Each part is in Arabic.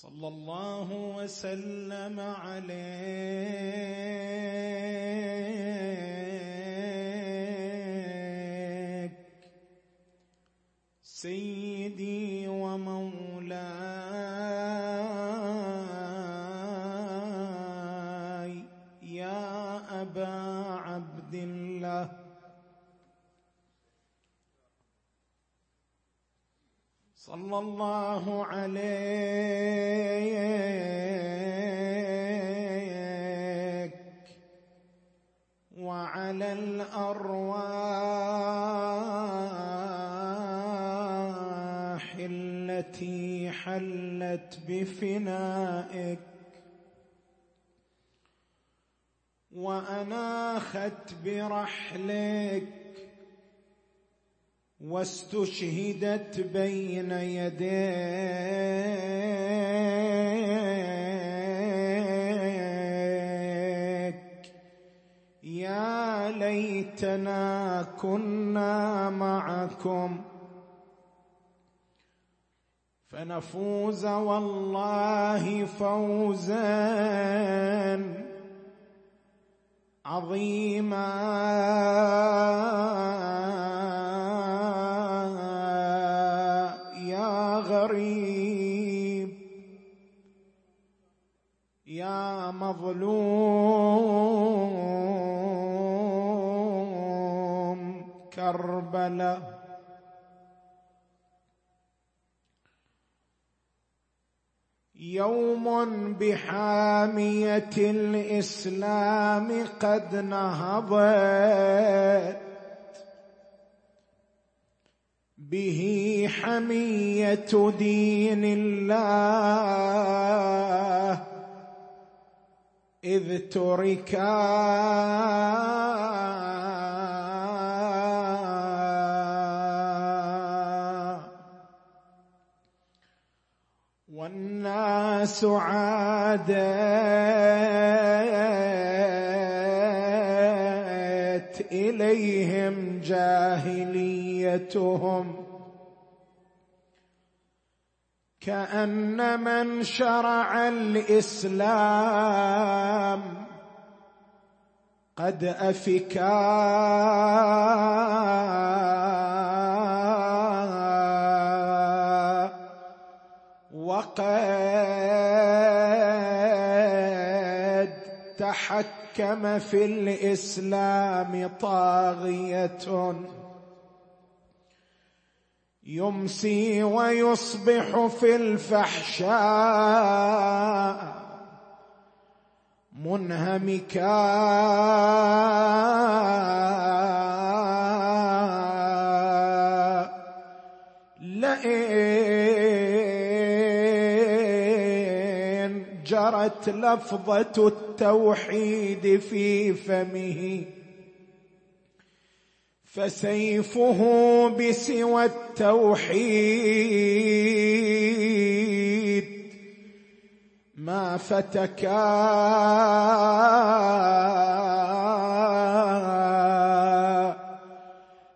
صلى الله وسلم عليك صلى الله عليك وعلى الأرواح التي حلت بفنائك وأناخت برحلك واستشهدت بين يديك. يا ليتنا كنا معكم. فنفوز والله فوزا. عظيما. مظلوم كربلاء يوم بحامية الإسلام قد نهضت به حمية دين الله إذ تركا. والناس عادت إليهم جاهليتهم. كأن من شرع الإسلام قد افكا وقد تحكم في الإسلام طاغية. يمسي ويصبح في الفحشاء منهمكا. لئن جرت لفظة التوحيد في فمه فسيفه بسوى التوحيد. ما فتكا.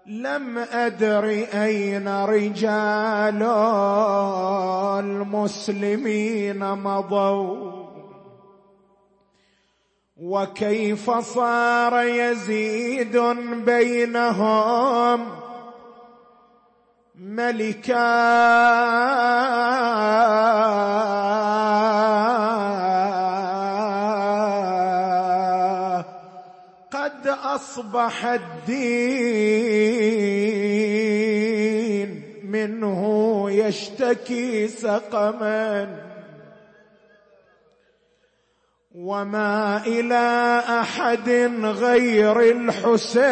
لم ادر أين رجال المسلمين مضوا. وكيف صار يزيد بينهم ملكا قد أصبح الدين منه يشتكي سقما وما إلى أحد غير الحسين.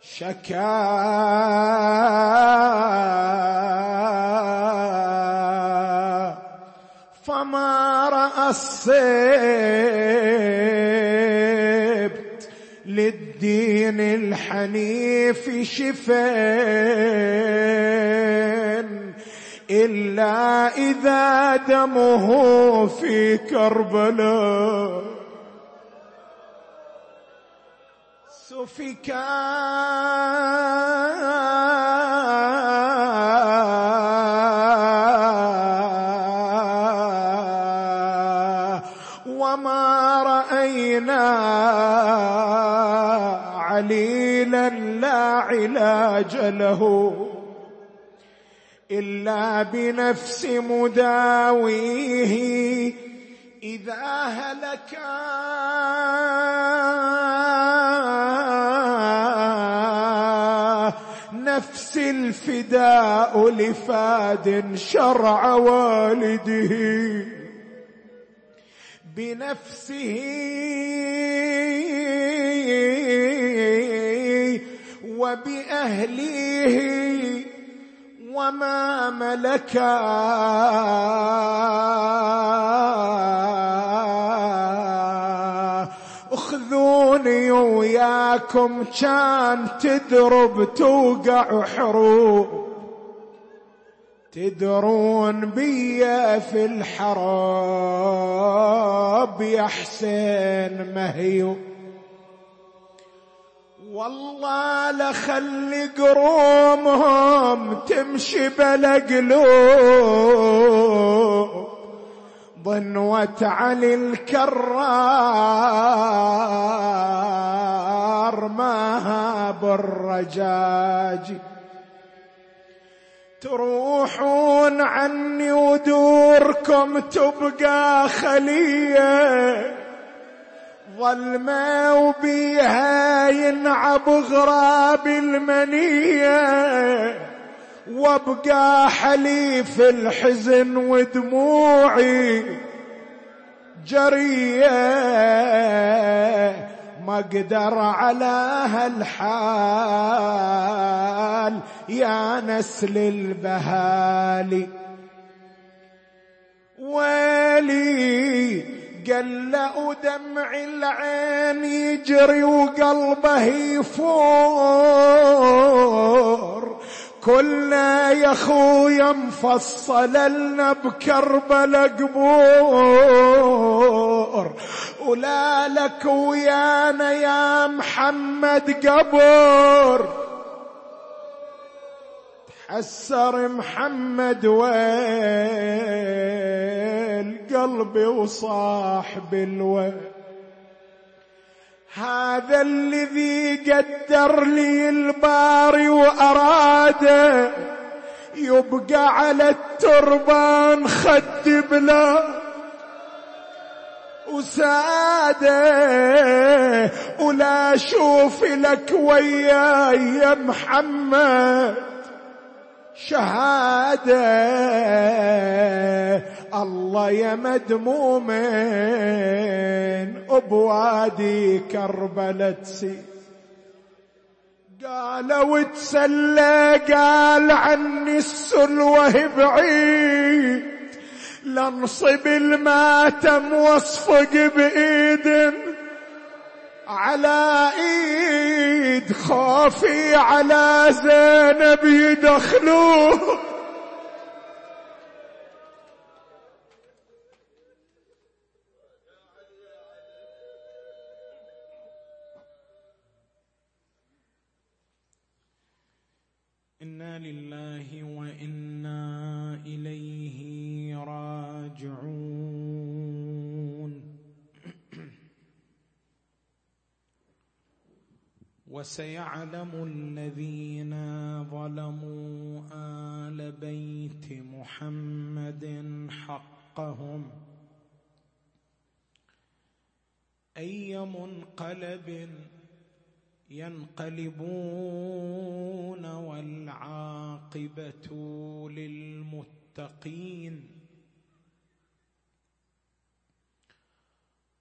شكا. فما رأى السبت للدين الحنيف شفاه إلا إذا دمه في كربلاء. سفكا وما رأينا عليلا لا علاج له. إلا بنفس مداويه. إذا هلك نفس الفداء لفاد شرع والده. بنفسه وبأهليه وما ملكا اخذوني وياكم كان تدرب توقع حروب تدرون بيا في الحراب يا حسين مهيو والله لخلي قرومهم تمشي بلا قلوب ضنوة علي الكرار ما بالرجاج تروحون عني ودوركم تبقى خلية. ظلمة وبيها ينعب غراب المنية وابقى حليف الحزن ودموعي. جرية ما أقدر على هالحال يا نسل البهالي. ويلي قلأ دمع العين يجري وقلبه يفور. كلنا يا خويا مفصل لنا بكربلا قبور. ولا لك ويانا يا محمد قبر تحسر محمد ويل قلبي وصاح بالويل هذا الذي قدر لي الباري وأراده يبقى على التربان خد بلا وساده ولا شوف لك وياي يا محمد. شهادة. الله يا مدمومين بوادي كربلة قالوا تسلى قال عني السلوة بعيد لنصب الماتم واصفق بإيد على إيد خوفي على زينب يدخلوه. وسيعلم الذين ظلموا آل بيت محمد حقهم. أي منقلب ينقلبون والعاقبة للمتقين.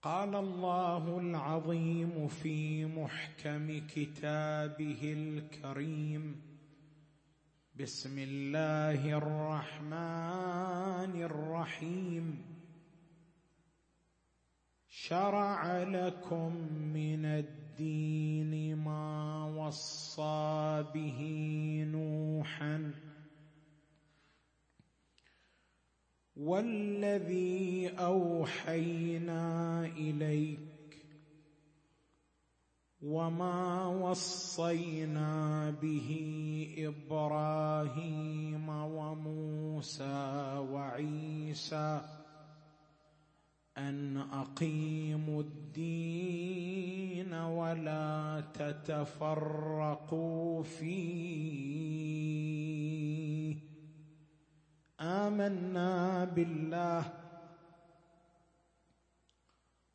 قال الله العظيم في محكم كتابه الكريم. بسم الله الرحمن الرحيم. شرع لكم من الدين ما وصى به نوحا والذي أوحينا إليك وما وصينا به إبراهيم وموسى وعيسى أن أقيموا الدين ولا تتفرقوا فيه آمنا بالله.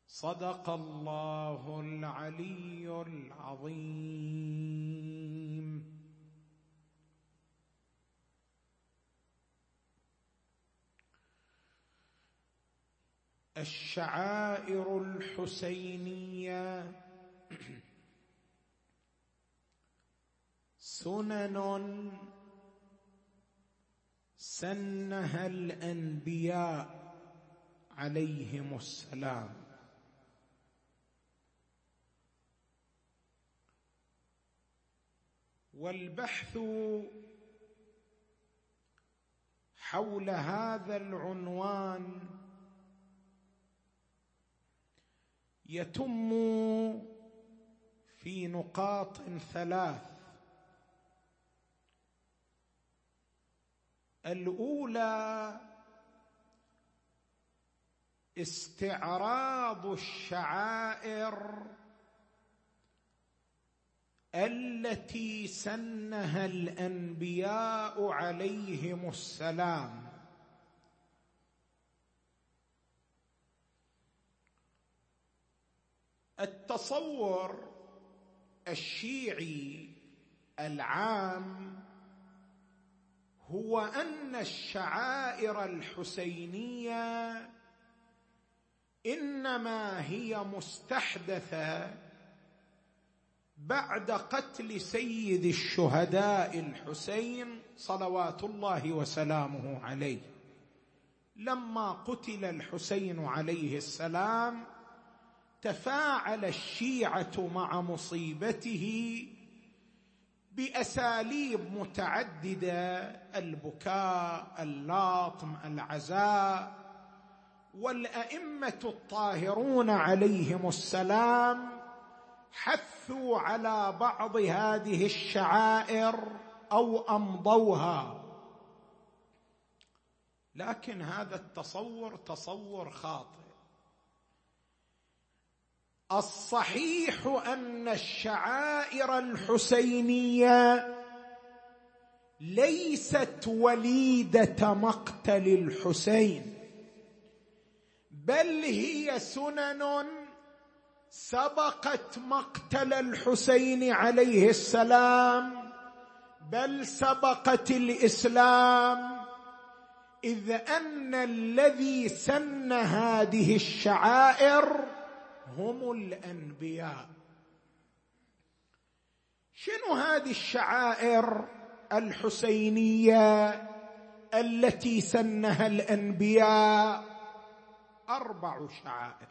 صدق الله العلي العظيم. الشعائر الحسينية سنن سنها الانبياء عليهم السلام. والبحث حول هذا العنوان يتم في نقاط ثلاث. الأولى استعراض الشعائر التي سنها الأنبياء عليهم السلام. التصور الشيعي العام هو أن الشعائر الحسينية إنما هي مستحدثة بعد قتل سيد الشهداء الحسين صلوات الله وسلامه عليه. لما قتل الحسين عليه السلام تفاعل الشيعة مع مصيبته بأساليب متعددة البكاء اللطم العزاء. والأئمة الطاهرون عليهم السلام حثوا على بعض هذه الشعائر أو أمضوها. لكن هذا التصور تصور خاطئ. الصحيح أن الشعائر الحسينية ليست وليدة مقتل الحسين بل هي سنن سبقت مقتل الحسين عليه السلام بل سبقت الإسلام إذ أن الذي سن هذه الشعائر هم الأنبياء. شنو هذه الشعائر الحسينية التي سنها الأنبياء؟ أربع شعائر.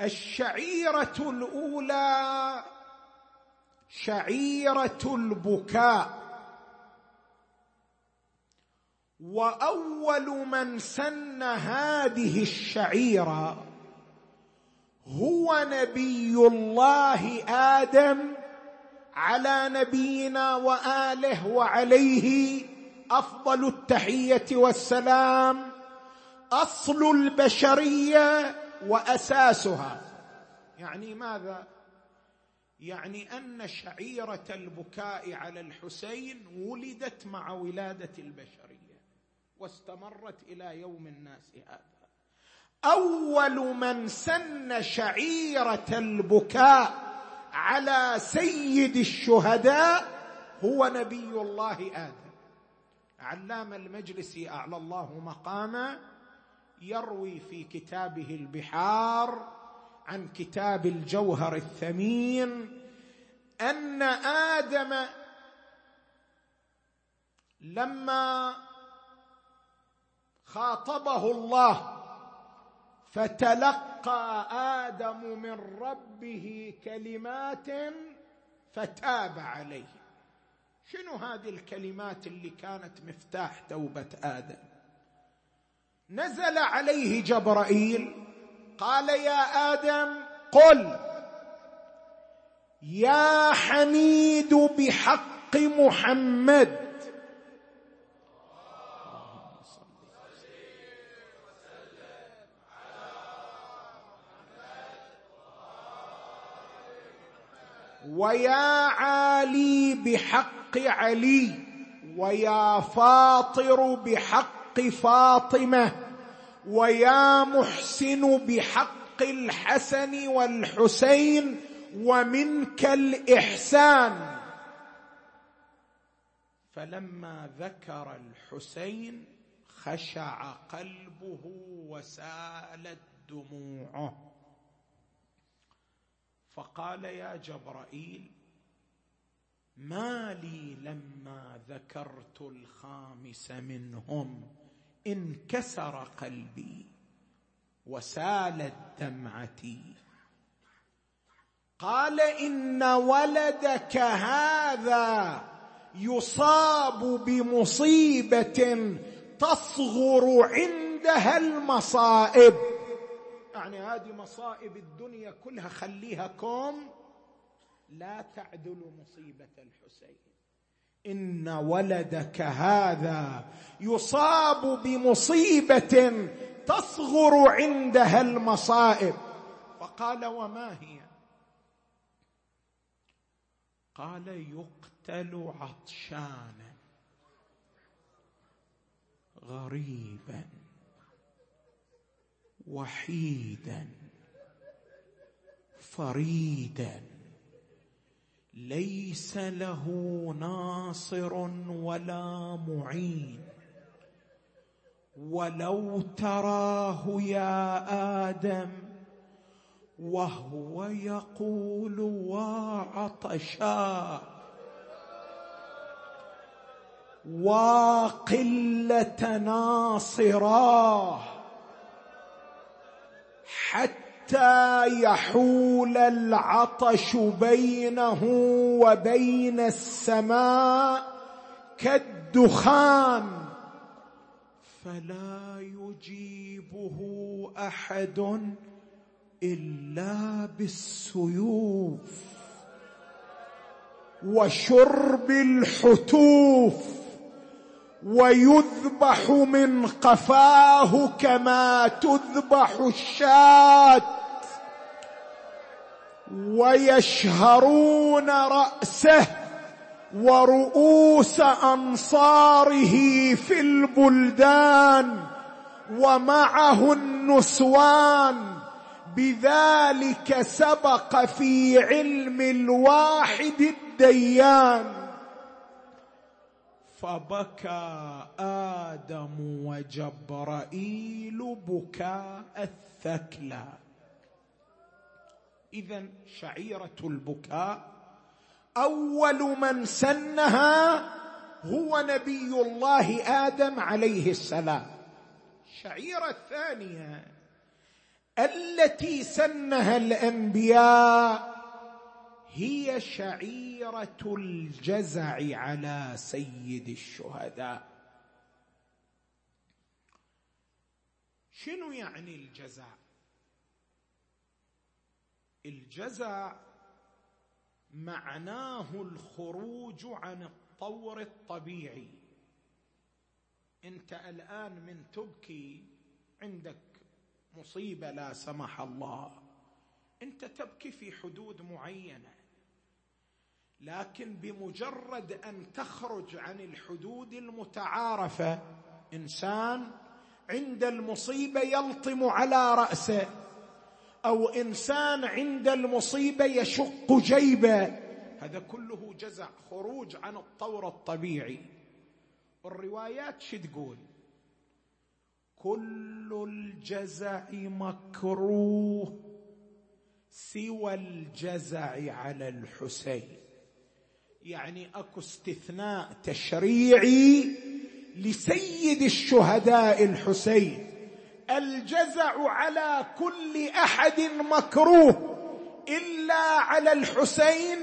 الشعيرة الأولى شعيرة البكاء. وأول من سن هذه الشعيرة هو نبي الله آدم على نبينا وآله وعليه أفضل التحية والسلام أصل البشرية وأساسها. يعني ماذا؟ يعني أن شعيرة البكاء على الحسين ولدت مع ولادة البشرية. واستمرت إلى يوم الناس هذا. أول من سن شعيرة البكاء على سيد الشهداء هو نبي الله آدم. علام المجلسي أعلى الله مقامه يروي في كتابه البحار عن كتاب الجوهر الثمين أن آدم لما خاطبه الله فتلقى آدم من ربه كلمات فتاب عليه. شنو هذه الكلمات اللي كانت مفتاح توبة آدم؟ نزل عليه جبرائيل قال يا آدم قل يا حميد بحق محمد. ويا عالي بحق علي ويا فاطر بحق فاطمة ويا محسن بحق الحسن والحسين ومنك الإحسان. فلما ذكر الحسين خشع قلبه وسالت دموعه فقال يا جبرائيل ما لي لما ذكرت الخامس منهم انكسر قلبي وسالت دمعتي قال إن ولدك هذا يصاب بمصيبة تصغر عندها المصائب. يعني هذه مصائب الدنيا كلها خليها كوم لا تعدل مصيبة الحسين. إن ولدك هذا يصاب بمصيبة تصغر عندها المصائب. فقال وما هي؟ قال يقتل عطشانا غريبا. وحيدا فريدا. ليس له ناصر ولا معين. ولو تراه يا آدم وهو يقول وعطشا وقله ناصراه حتى يحول العطش بينه وبين السماء كالدخان فلا يجيبه أحد إلا بالسيوف وشرب الحتوف. ويذبح من قفاه كما تذبح الشاة. ويشهرون رأسه ورؤوس أنصاره في البلدان ومعه النسوان. بذلك سبق في علم الواحد الديان. فبكى آدم وجبرائيل بكاء الثكلى. اذا شعيرة البكاء أول من سنها هو نبي الله آدم عليه السلام. الشعيره الثانية التي سنها الأنبياء هي شعيرة الجزع على سيد الشهداء. شنو يعني الجزع؟ الجزع معناه الخروج عن الطور الطبيعي. انت الآن من تبكي عندك مصيبة لا سمح الله. انت تبكي في حدود معينة. لكن بمجرد أن تخرج عن الحدود المتعارفة إنسان عند المصيبة يلطم على رأسه أو إنسان عند المصيبة يشق جيبه. هذا كله جزع خروج عن الطور الطبيعي. الروايات شو تقول؟ كل الجزع مكروه سوى الجزع على الحسين. يعني اكو استثناء تشريعي لسيد الشهداء الحسين. الجزع على كل أحد مكروه إلا على الحسين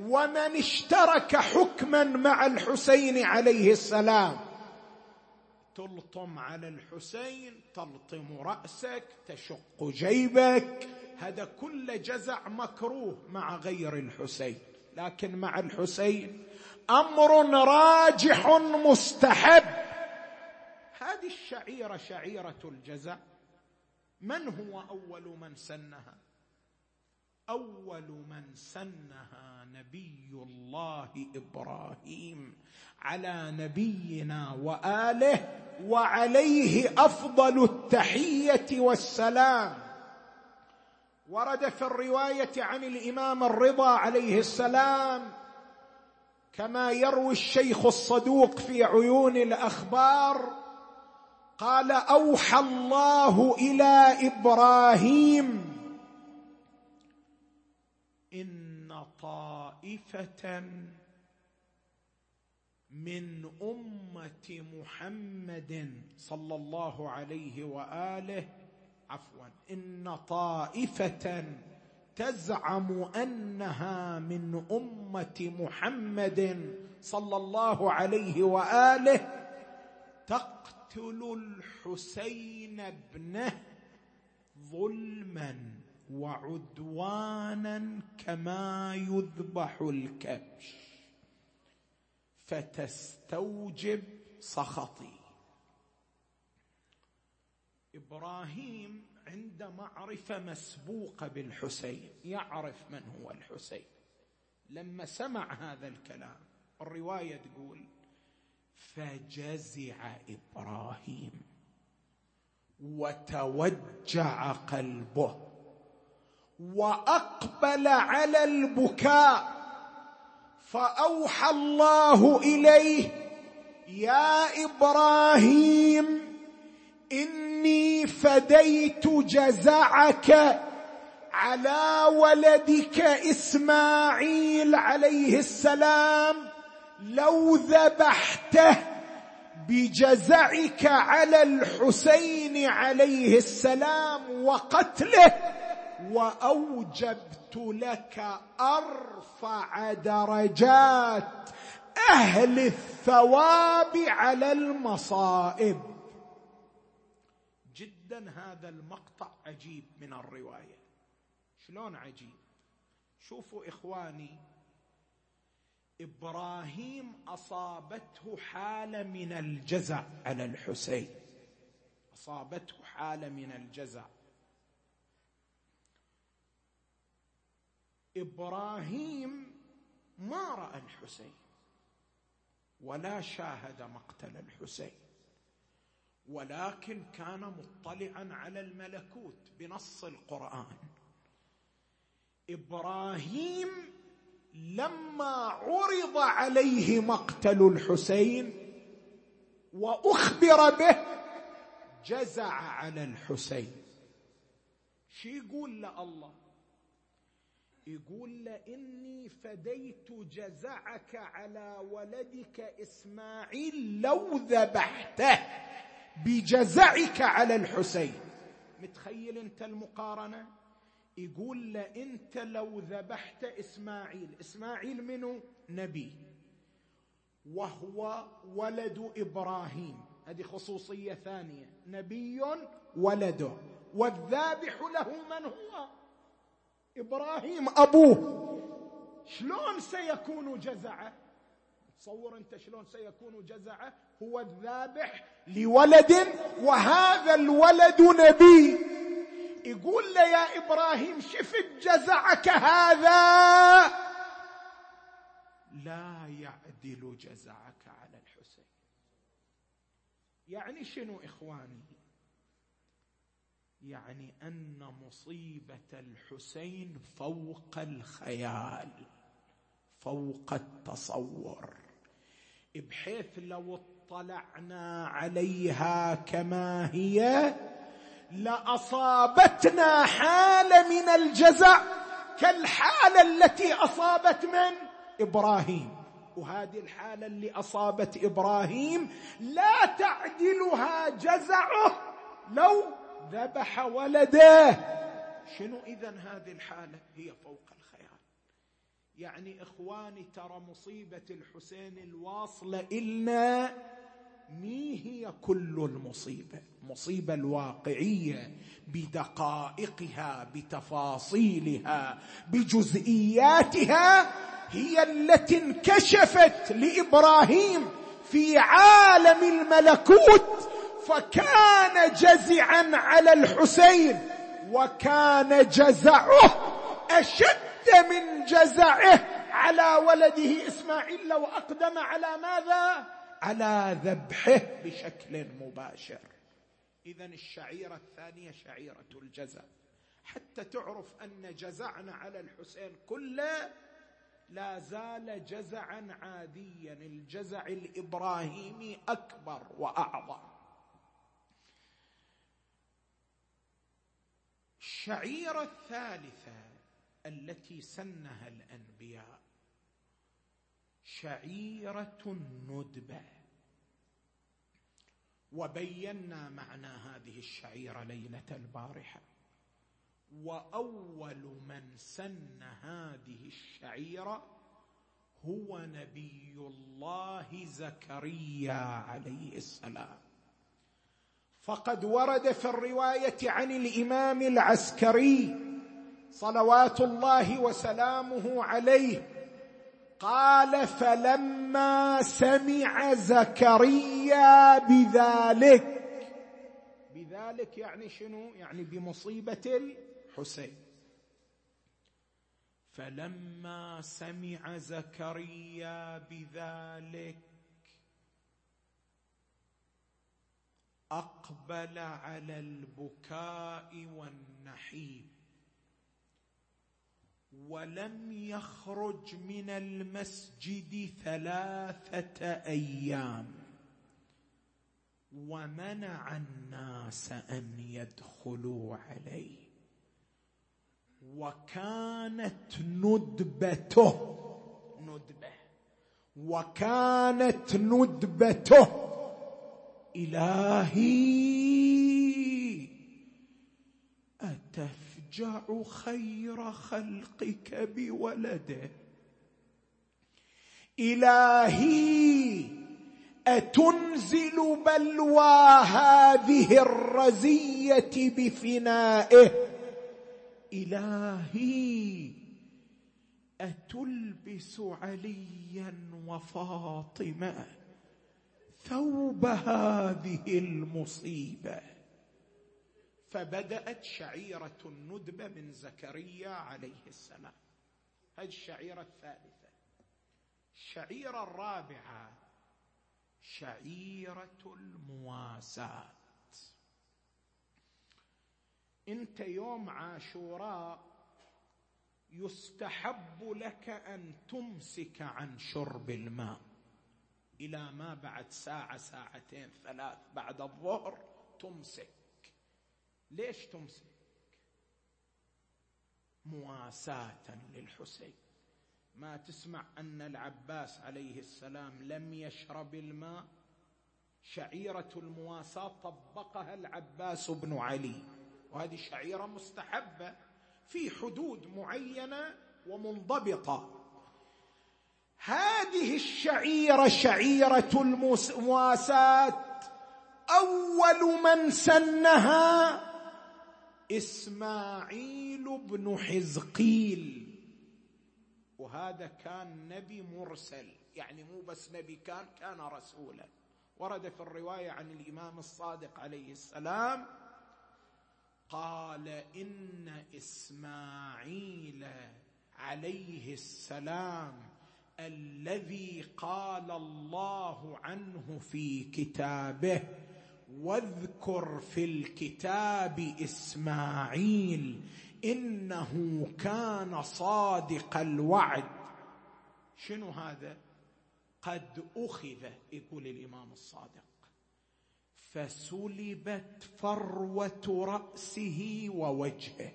ومن اشترك حكما مع الحسين عليه السلام. تلطم على الحسين تلطم رأسك تشق جيبك. هذا كل جزع مكروه مع غير الحسين. لكن مع الحسين أمر راجح مستحب. هذه الشعيرة شعيرة الجزع من هو أول من سنها؟ أول من سنها نبي الله إبراهيم على نبينا وآله وعليه أفضل التحية والسلام. ورد في الرواية عن الإمام الرضا عليه السلام كما يروي الشيخ الصدوق في عيون الأخبار قال أوحى الله إلى إبراهيم إن طائفة من أمة محمد صلى الله عليه وآله عفوا. إن طائفة تزعم أنها من أمة محمد صلى الله عليه وآله تقتل الحسين ابنه ظلما وعدوانا كما يذبح الكبش. فتستوجب سخطي. إبراهيم عند معرفة مسبوقة بالحسين يعرف من هو الحسين. لما سمع هذا الكلام الرواية تقول فجزع إبراهيم وتوجع قلبه وأقبل على البكاء فأوحى الله إليه يا إبراهيم إني فديت جزعك على ولدك إسماعيل عليه السلام لو ذبحته بجزعك على الحسين عليه السلام وقتله وأوجبت لك أرفع درجات أهل الثواب على المصائب. هذا المقطع عجيب من الرواية. شلون عجيب؟ شوفوا إخواني إبراهيم أصابته حالة من الجزع على الحسين. أصابته حالة من الجزع. إبراهيم ما رأى الحسين ولا شاهد مقتل الحسين. ولكن كان مطلعا على الملكوت بنص القرآن. إبراهيم لما عرض عليه مقتل الحسين وأخبر به جزع على الحسين. شي يقول له الله؟ يقول له إني فديت جزعك على ولدك إسماعيل لو ذبحته. بجزعك على الحسين. متخيل انت المقارنة؟ يقول له انت لو ذبحت إسماعيل إسماعيل منه نبي. وهو ولد إبراهيم. هذه خصوصية ثانية. نبي ولده والذابح له من هو؟ إبراهيم أبوه. شلون سيكون جزعه؟ تصور انت شلون سيكون جزعه؟ هو الذابح لولد وهذا الولد نبي. يقول له يا إبراهيم شفت جزعك هذا؟ لا يعدل جزعك على الحسين. يعني شنو إخواني؟ يعني أن مصيبة الحسين فوق الخيال فوق التصور. بحيث لو اطلعنا عليها كما هي لأصابتنا حالة من الجزع كالحالة التي أصابت من؟ إبراهيم. وهذه الحالة اللي أصابت إبراهيم لا تعدلها جزعه لو ذبح ولده. شنو اذا هذه الحالة؟ هي فوق الخيال يعني إخواني ترى مصيبة الحسين الواصلة إلنا. مي هي كل المصيبة؟ المصيبه الواقعية بدقائقها بتفاصيلها بجزئياتها هي التي انكشفت لإبراهيم في عالم الملكوت فكان جزعا على الحسين وكان جزعه اشد من جزعه على ولده إسماعيل لو اقدم على ماذا؟ على ذبحه بشكل مباشر. اذا الشعيرة الثانية شعيرة الجزع. حتى تعرف أن جزعنا على الحسين كله لا زال جزعا عاديا. الجزع الإبراهيمي أكبر وأعظم. الشعيرة الثالثة التي سنها الأنبياء شعيرة الندبه وبينا معنى هذه الشعيرة ليلة البارحة. وأول من سن هذه الشعيرة هو نبي الله زكريا عليه السلام. فقد ورد في الرواية عن الإمام العسكري صلوات الله وسلامه عليه. قال فلما سمع زكريا بذلك بذلك يعني شنو؟ يعني بمصيبة الحسين. فلما سمع زكريا بذلك أقبل على البكاء والنحيب ولم يخرج من المسجد ثلاثة أيام. ومنع الناس أن يدخلوا عليه. وكانت ندبته. ندبة. وكانت ندبته إلهي. اتفجع خير خلقك بولده. إلهي أتنزل بلوى هذه الرزية بفنائه؟ إلهي أتلبس عليا وفاطمة ثوب هذه المصيبة؟ فبدأت شعيرة الندبه من زكريا عليه السلام. هذه الشعيرة الثالثة. الشعيرة الرابعة شعيرة المواساة. أنت يوم عاشوراء يستحب لك أن تمسك عن شرب الماء. إلى ما بعد ساعة ساعتين ثلاث بعد الظهر تمسك. ليش تمسك؟ مواساة للحسين. ما تسمع أن العباس عليه السلام لم يشرب الماء؟ شعيرة المواساة طبقها العباس بن علي. وهذه شعيرة مستحبة في حدود معينة ومنضبطة. هذه الشعيرة شعيرة المواساه أول من سنها إسماعيل بن حزقيل. وهذا كان نبي مرسل. يعني مو بس نبي كان كان رسولا. ورد في الرواية عن الإمام الصادق عليه السلام قال إن إسماعيل عليه السلام الذي قال الله عنه في كتابه. واذكر في الكتاب إسماعيل إنه كان صادق الوعد. شنو هذا؟ قد أخذ يقول الإمام الصادق فسلبت فروة رأسه ووجهه.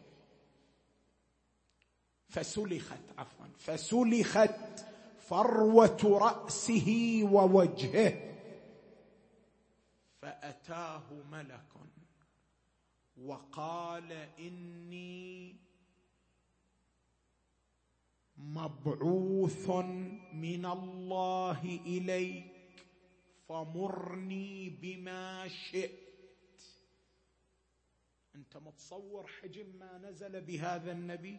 فسلخت عفوا فسلخت فروة رأسه ووجهه. فأتاه ملك وقال إني مبعوث من الله إليك فمرني بما شئت. أنت متصور حجم ما نزل بهذا النبي؟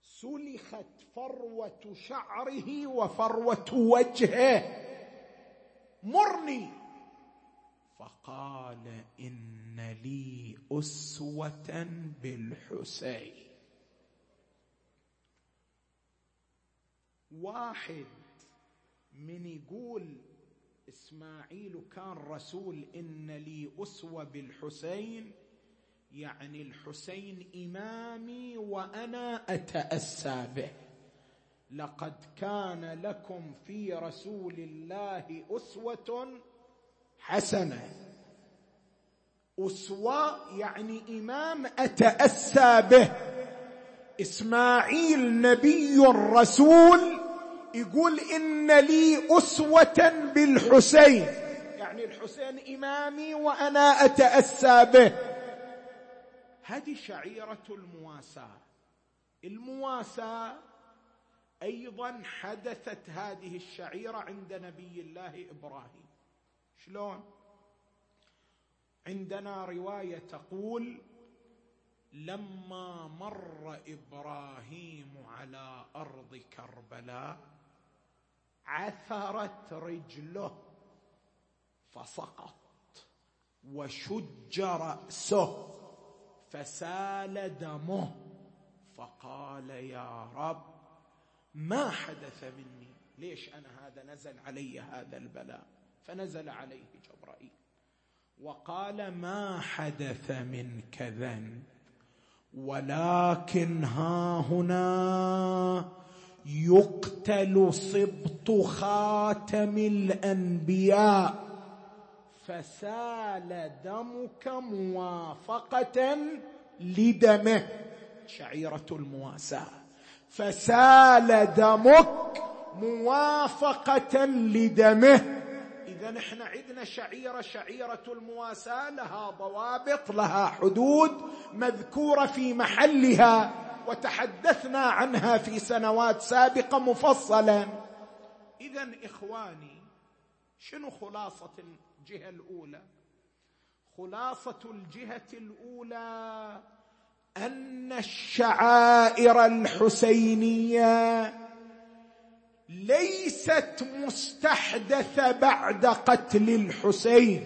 سلخت فروة شعره وفروة وجهه. مرني. فقال إن لي أسوة بالحسين. واحد من يقول إسماعيل كان رسول إن لي أسوة بالحسين يعني الحسين إمامي وأنا أتأسى به. لقد كان لكم في رسول الله أسوة حسنة. أسوة يعني إمام أتأسى به. إسماعيل نبي رسول يقول إن لي أسوة بالحسين. يعني الحسين إمامي وأنا أتأسى به. هذه شعيرة المواساة. المواساة أيضا حدثت هذه الشعيرة عند نبي الله إبراهيم. شلون؟ عندنا رواية تقول لما مر إبراهيم على أرض كربلاء عثرت رجله فسقط وشج رأسه فسال دمه فقال يا رب ما حدث مني. ليش أنا هذا نزل علي هذا البلاء؟ فنزل عليه جبرائيل. وقال ما حدث منك ذنب ولكن ها هنا يقتل سبط خاتم الأنبياء. فسال دمك موافقة لدمه. شعيرة المواساة. فسال دمك موافقة لدمه. إذا إحنا عندنا شعيره شعيرة المواساة لها ضوابط لها حدود مذكورة في محلها وتحدثنا عنها في سنوات سابقة مفصلا. إذا إخواني شنو خلاصة الجهة الأولى؟ خلاصة الجهة الأولى أن الشعائر الحسينية ليست مستحدثه بعد قتل الحسين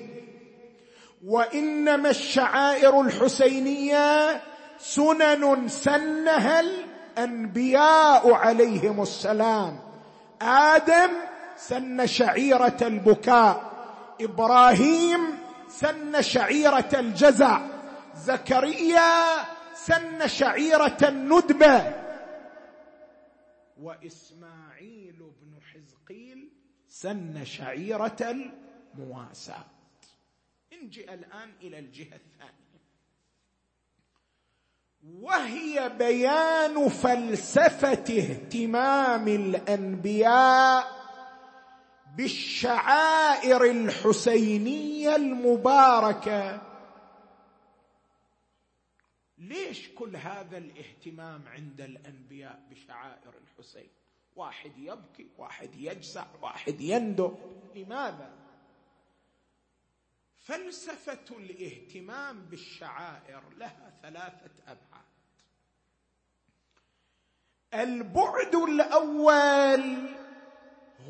وإنما الشعائر الحسينية سنن سنها الأنبياء عليهم السلام. آدم سن شعيرة البكاء إبراهيم سن شعيرة الجزع زكريا سن شعيرة الندبة. وإسماعيل بن حزقيل سن شعيرة المواساة. نجي الآن إلى الجهة الثانية. وهي بيان فلسفة اهتمام الأنبياء بالشعائر الحسينية المباركة ليش كل هذا الاهتمام عند الأنبياء بشعائر الحسين؟ واحد يبكي واحد يجزع واحد يندب. لماذا؟ فلسفة الاهتمام بالشعائر لها ثلاثة أبعاد. البعد الأول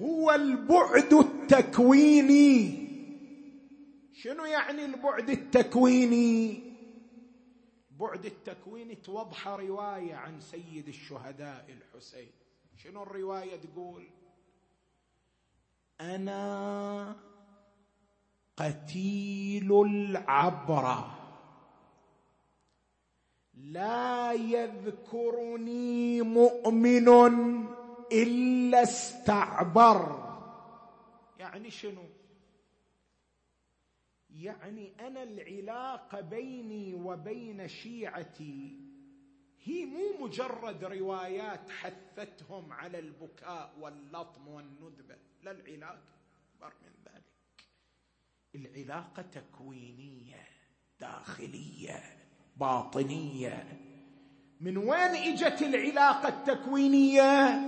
هو البعد التكويني. شنو يعني البعد التكويني؟ بعد التكوين توضح رواية عن سيد الشهداء الحسين. شنو الرواية تقول؟ أنا قتيل العبره لا يذكرني مؤمن إلا استعبر. يعني شنو؟ يعني أنا العلاقه بيني وبين شيعتي. هي مو مجرد روايات حثتهم على البكاء واللطم والندبة. لا العلاقه أكبر من ذلك. العلاقة تكوينية داخلية باطنية. من وين إجت العلاقة التكوينية؟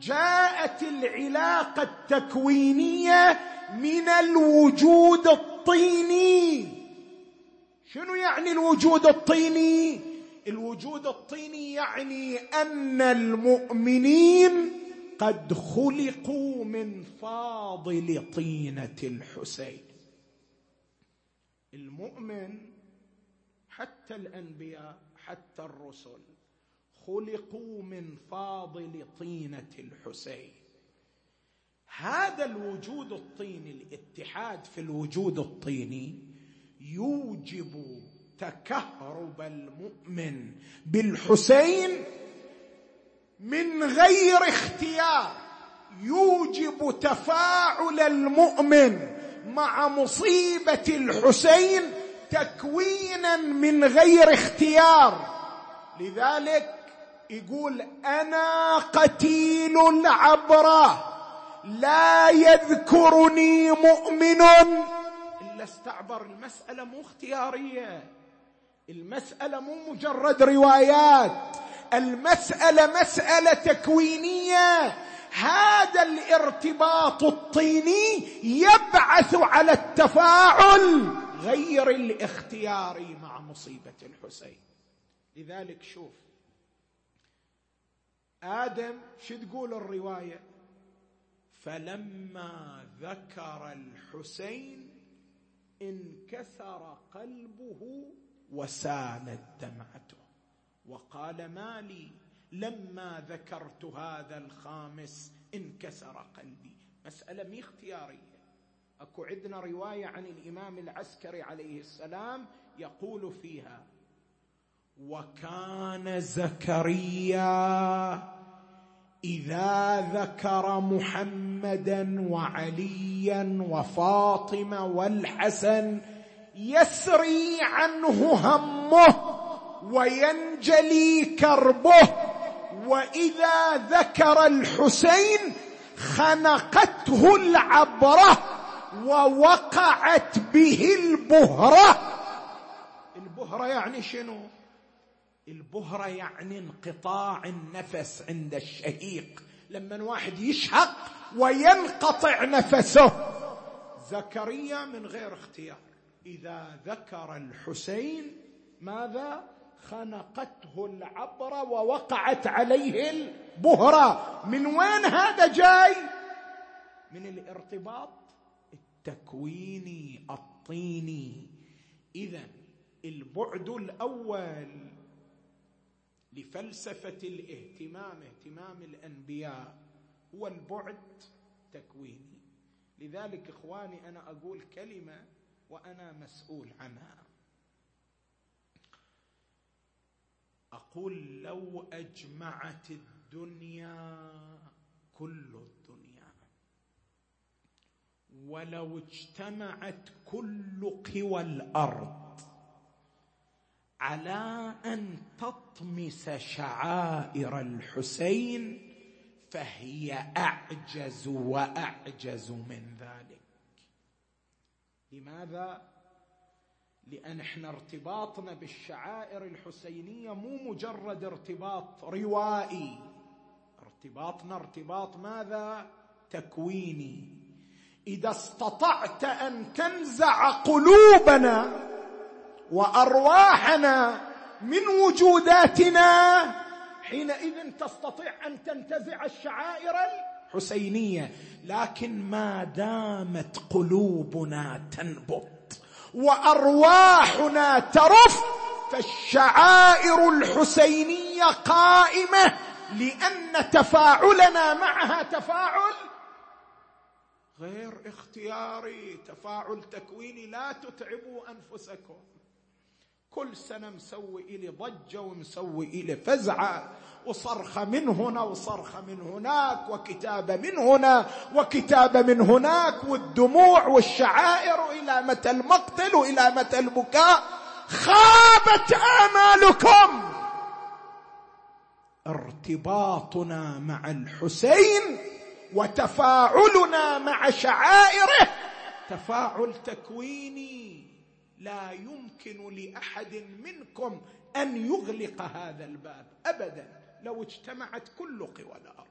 جاءت العلاقة التكوينية من الوجود الطيني شنو يعني الوجود الطيني الوجود الطيني يعني أن المؤمنين قد خلقوا من فاضل طينة الحسين. المؤمن حتى الأنبياء حتى الرسل خلقوا من فاضل طينة الحسين. هذا الوجود الطيني الاتحاد في الوجود الطيني يوجب تكهرب المؤمن بالحسين من غير اختيار. يوجب تفاعل المؤمن مع مصيبة الحسين تكوينا من غير اختيار. لذلك يقول أنا قتيل العبرة. لا يذكرني مؤمن. إلا استعبر المسألة مو اختيارية. المسألة مو مجرد روايات. المسألة مسألة تكوينية. هذا الارتباط الطيني يبعث على التفاعل. غير الاختياري مع مصيبة الحسين. لذلك شوف آدم شو تقول الرواية؟ فلما ذكر الحسين انكسر قلبه وسالت دمعته وقال ما لي لما ذكرت هذا الخامس انكسر قلبي. مسألة مي اختيارية. أكو عندنا رواية عن الإمام العسكري عليه السلام يقول فيها وكان زكريا إذا ذكر محمدا وعليا وفاطمة والحسن يسري عنه همه وينجلي كربه وإذا ذكر الحسين خنقته العبرة ووقعت به البهرة. البهرة يعني شنو؟ البهرة يعني انقطاع النفس عند الشهيق. لما واحد يشهق وينقطع نفسه. زكريا من غير اختيار. إذا ذكر الحسين ماذا؟ خنقته العبرة ووقعت عليه البهرة. من وين هذا جاي؟ من الارتباط التكويني الطيني. إذا البعد الأول لفلسفة الاهتمام اهتمام الأنبياء هو البعد تكويني. لذلك إخواني أنا أقول كلمة وأنا مسؤول عنها. أقول لو أجمعت الدنيا كل الدنيا ولو اجتمعت كل قوى الأرض على أن تطمس شعائر الحسين فهي أعجز وأعجز من ذلك. لماذا؟ لأن إحنا ارتباطنا بالشعائر الحسينية مو مجرد ارتباط روائي. ارتباطنا ارتباط ماذا؟ تكويني. إذا استطعت أن تنزع قلوبنا وأرواحنا من وجوداتنا حينئذ تستطيع أن تنتزع الشعائر الحسينية. لكن ما دامت قلوبنا تنبت وأرواحنا ترف فالشعائر الحسينية قائمة لأن تفاعلنا معها تفاعل غير اختياري. تفاعل تكويني لا تتعبوا أنفسكم. كل سنة مسوي إلي ضجة ومسوي إلي فزعة وصرخة من هنا وصرخة من هناك وكتابة من هنا وكتابة من هناك والدموع والشعائر إلى متى المقتل وإلى متى البكاء؟ خابت آمالكم. ارتباطنا مع الحسين وتفاعلنا مع شعائره. تفاعل تكويني. لا يمكن لأحد منكم أن يغلق هذا الباب ابدا لو اجتمعت كل قوى الأرض.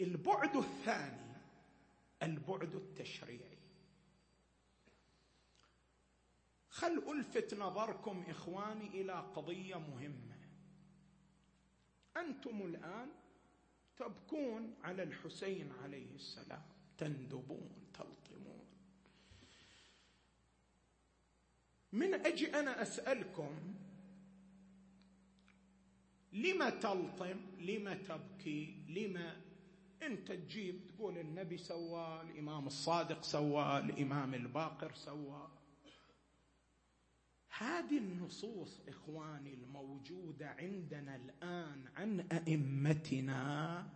البعد الثاني البعد التشريعي. خل ألفت نظركم إخواني إلى قضية مهمة. أنتم الآن تبكون على الحسين عليه السلام تندبون. من أجي أنا أسألكم لم تلطم لم تبكي لم أنت تجيب تقول النبي سوى الإمام الصادق سوى الإمام الباقر سوى. هذه النصوص إخواني الموجودة عندنا الآن عن أئمتنا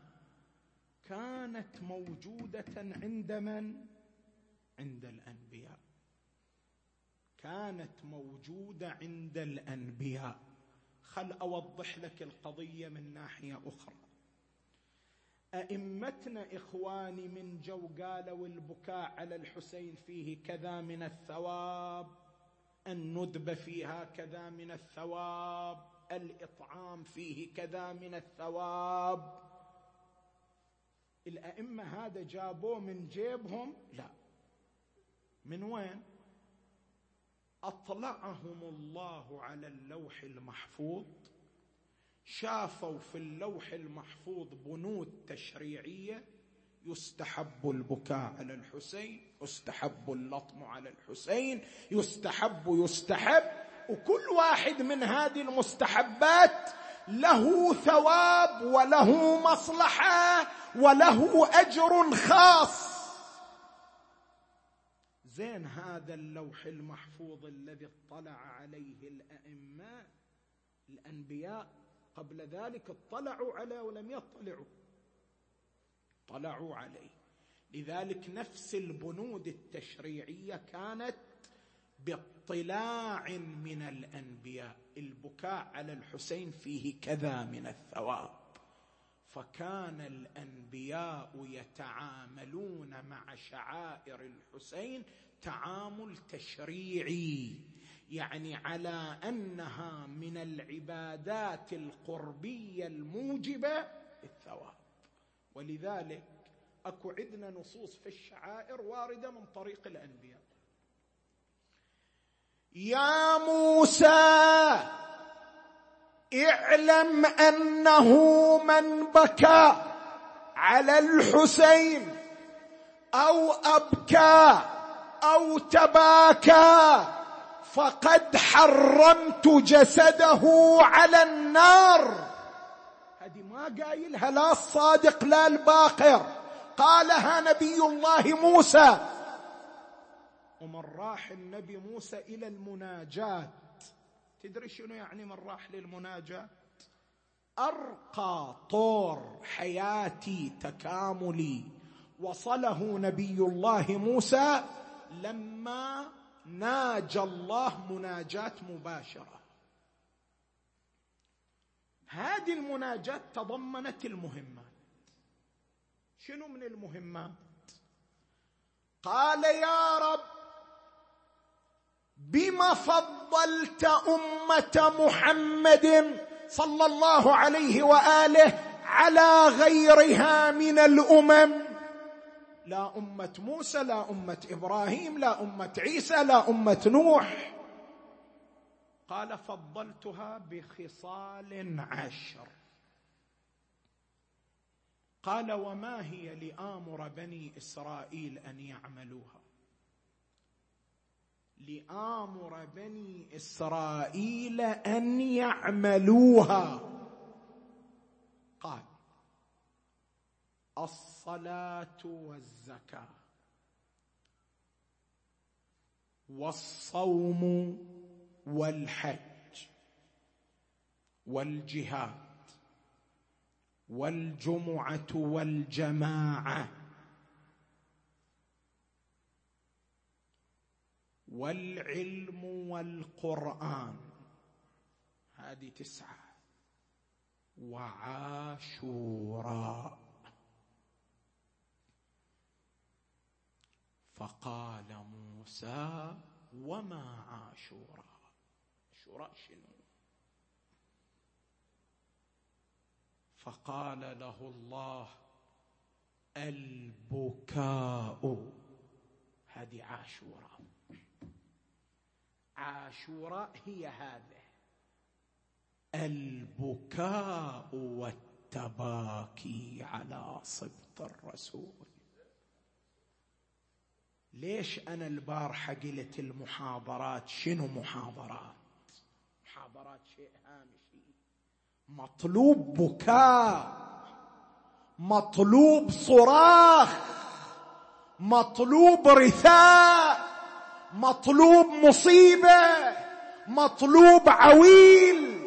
كانت موجودة عند من؟ عند الأنبياء. كانت موجودة عند الأنبياء. خل أوضح لك القضية من ناحية أخرى. أئمتنا إخواني من جو قالوا البكاء على الحسين فيه كذا من الثواب الندب فيها كذا من الثواب الإطعام فيه كذا من الثواب. الأئمة هذا جابوه من جيبهم؟ لا. من وين؟ أطلعهم الله على اللوح المحفوظ. شافوا في اللوح المحفوظ بنود تشريعية. يستحب البكاء على الحسين يستحب اللطم على الحسين يستحب يستحب. وكل واحد من هذه المستحبات له ثواب وله مصلحة وله أجر خاص. زين هذا اللوح المحفوظ الذي اطلع عليه الأئمة الأنبياء. قبل ذلك اطلعوا عليه ولم يطلعوا. اطلعوا عليه. لذلك نفس البنود التشريعية كانت باطلاع من الأنبياء. البكاء على الحسين فيه كذا من الثواب. فكان الأنبياء يتعاملون مع شعائر الحسين تعامل تشريعي يعني على أنها من العبادات القربية الموجبة للثواب ولذلك أكو عندنا نصوص في الشعائر واردة من طريق الأنبياء. يا موسى اعلم أنه من بكى على الحسين أو أبكى أو تباكى فقد حرمت جسده على النار. هذه ما قايلها لا الصادق لا الباقر. قالها نبي الله موسى. ومن راح النبي موسى إلى المناجاه تدري شنو يعني من راح للمناجاه أرقى طور حياتي تكاملي. وصله نبي الله موسى لما ناجى الله مناجاه مباشرة. هذه المناجاه تضمنت المهمات. شنو من المهمات؟ قال يا رب بما فضلت أمة محمد صلى الله عليه وآله على غيرها من الأمم لا أمة موسى لا أمة إبراهيم لا أمة عيسى لا أمة نوح. قال فضلتها بخصال عشر. قال وما هي لآمر بني إسرائيل أن يعملوها؟ لآمر بني إسرائيل أن يعملوها. قال الصلاة والزكاة. والصوم والحج والجهاد والجمعة والجماعة والعلم والقرآن. هذه تسعة. وعاشوراء. فقال موسى وما عاشوراء عاشوراء شنو؟ فقال له الله البكاء. هذه عاشوراء عاشوراء هي هذا البكاء والتباكي على صبط الرسول. ليش أنا البارحة قلت المحاضرات؟ شنو محاضرات؟ محاضرات شيء هامشي. مطلوب بكاء. مطلوب صراخ. مطلوب رثاء. مطلوب مصيبة. مطلوب عويل.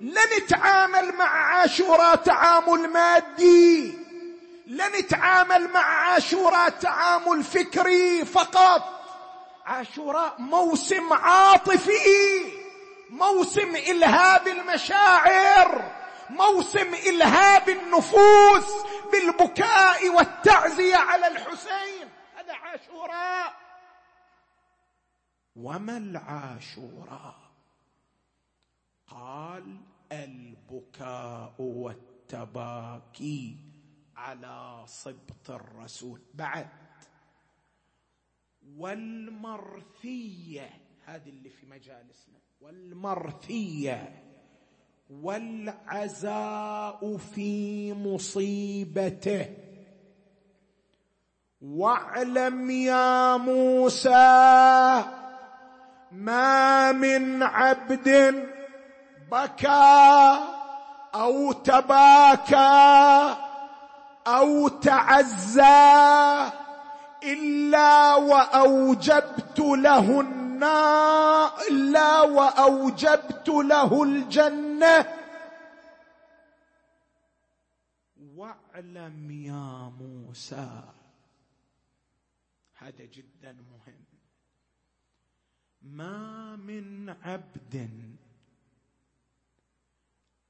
لا نتعامل مع عاشوراء تعامل مادي. لا نتعامل مع عاشوراء تعامل فكري فقط. عاشوراء موسم عاطفي موسم إلهاب المشاعر موسم إلهاب النفوس بالبكاء والتعزية على الحسين. هذا عاشوراء. وما العاشوراء؟ قال البكاء والتباكي. على صبط الرسول. بعد. والمرثية هذه اللي في مجالسنا. والمرثية. والعزاء في مصيبته. واعلم يا موسى ما من عبد بكى أو تباكى أو تعزى إلا وأوجبت له النار إلا وأوجبت له الجنة. واعلم يا موسى هذا جدا مهم. ما من عبد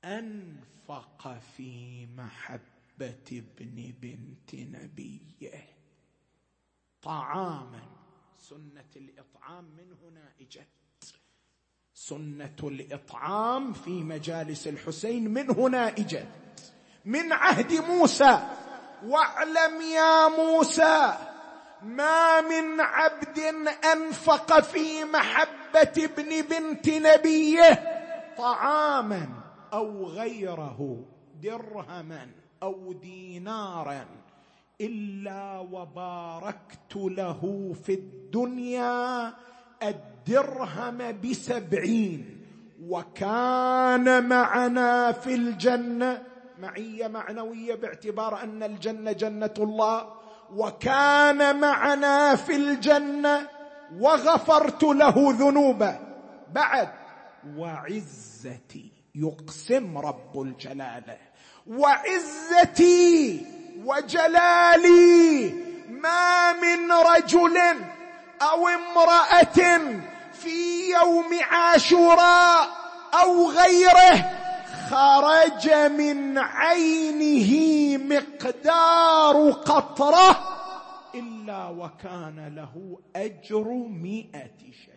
أنفق في محبة. ابن بنت نبيه. طعاما. سنة الإطعام من هنا إجت. سنة الإطعام في مجالس الحسين من هنا إجت. من عهد موسى. واعلم يا موسى ما من عبد أنفق في محبة ابن بنت نبيه طعاما أو غيره درهما. أو دينارا إلا وباركت له في الدنيا الدرهم بسبعين وكان معنا في الجنة معية معنوية باعتبار أن الجنة جنة الله وكان معنا في الجنة وغفرت له ذنوبه. بعد وعزتي يقسم رب الجلالة. وعزتي وجلالي ما من رجل أو امرأة في يوم عاشوراء أو غيره خرج من عينه مقدار قطرة إلا وكان له أجر مئة شهيد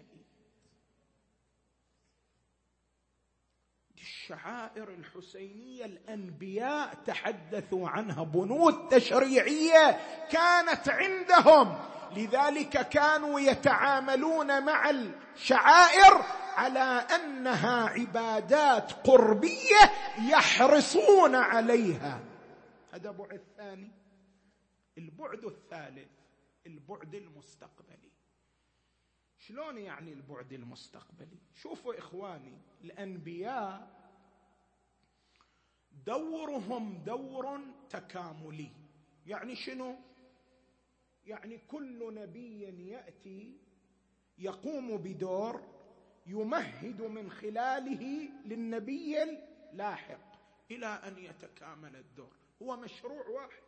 الشعائر الحسينية الأنبياء تحدثوا عنها بنود تشريعية كانت عندهم. لذلك كانوا يتعاملون مع الشعائر على أنها عبادات قربية يحرصون عليها. هذا بعد ثاني البعد الثالث البعد المستقبلي. شلون يعني البعد المستقبلي؟ شوفوا إخواني الأنبياء دورهم دور تكاملي. يعني شنو؟ يعني كل نبي يأتي يقوم بدور يمهد من خلاله للنبي اللاحق إلى أن يتكامل الدور. هو مشروع واحد.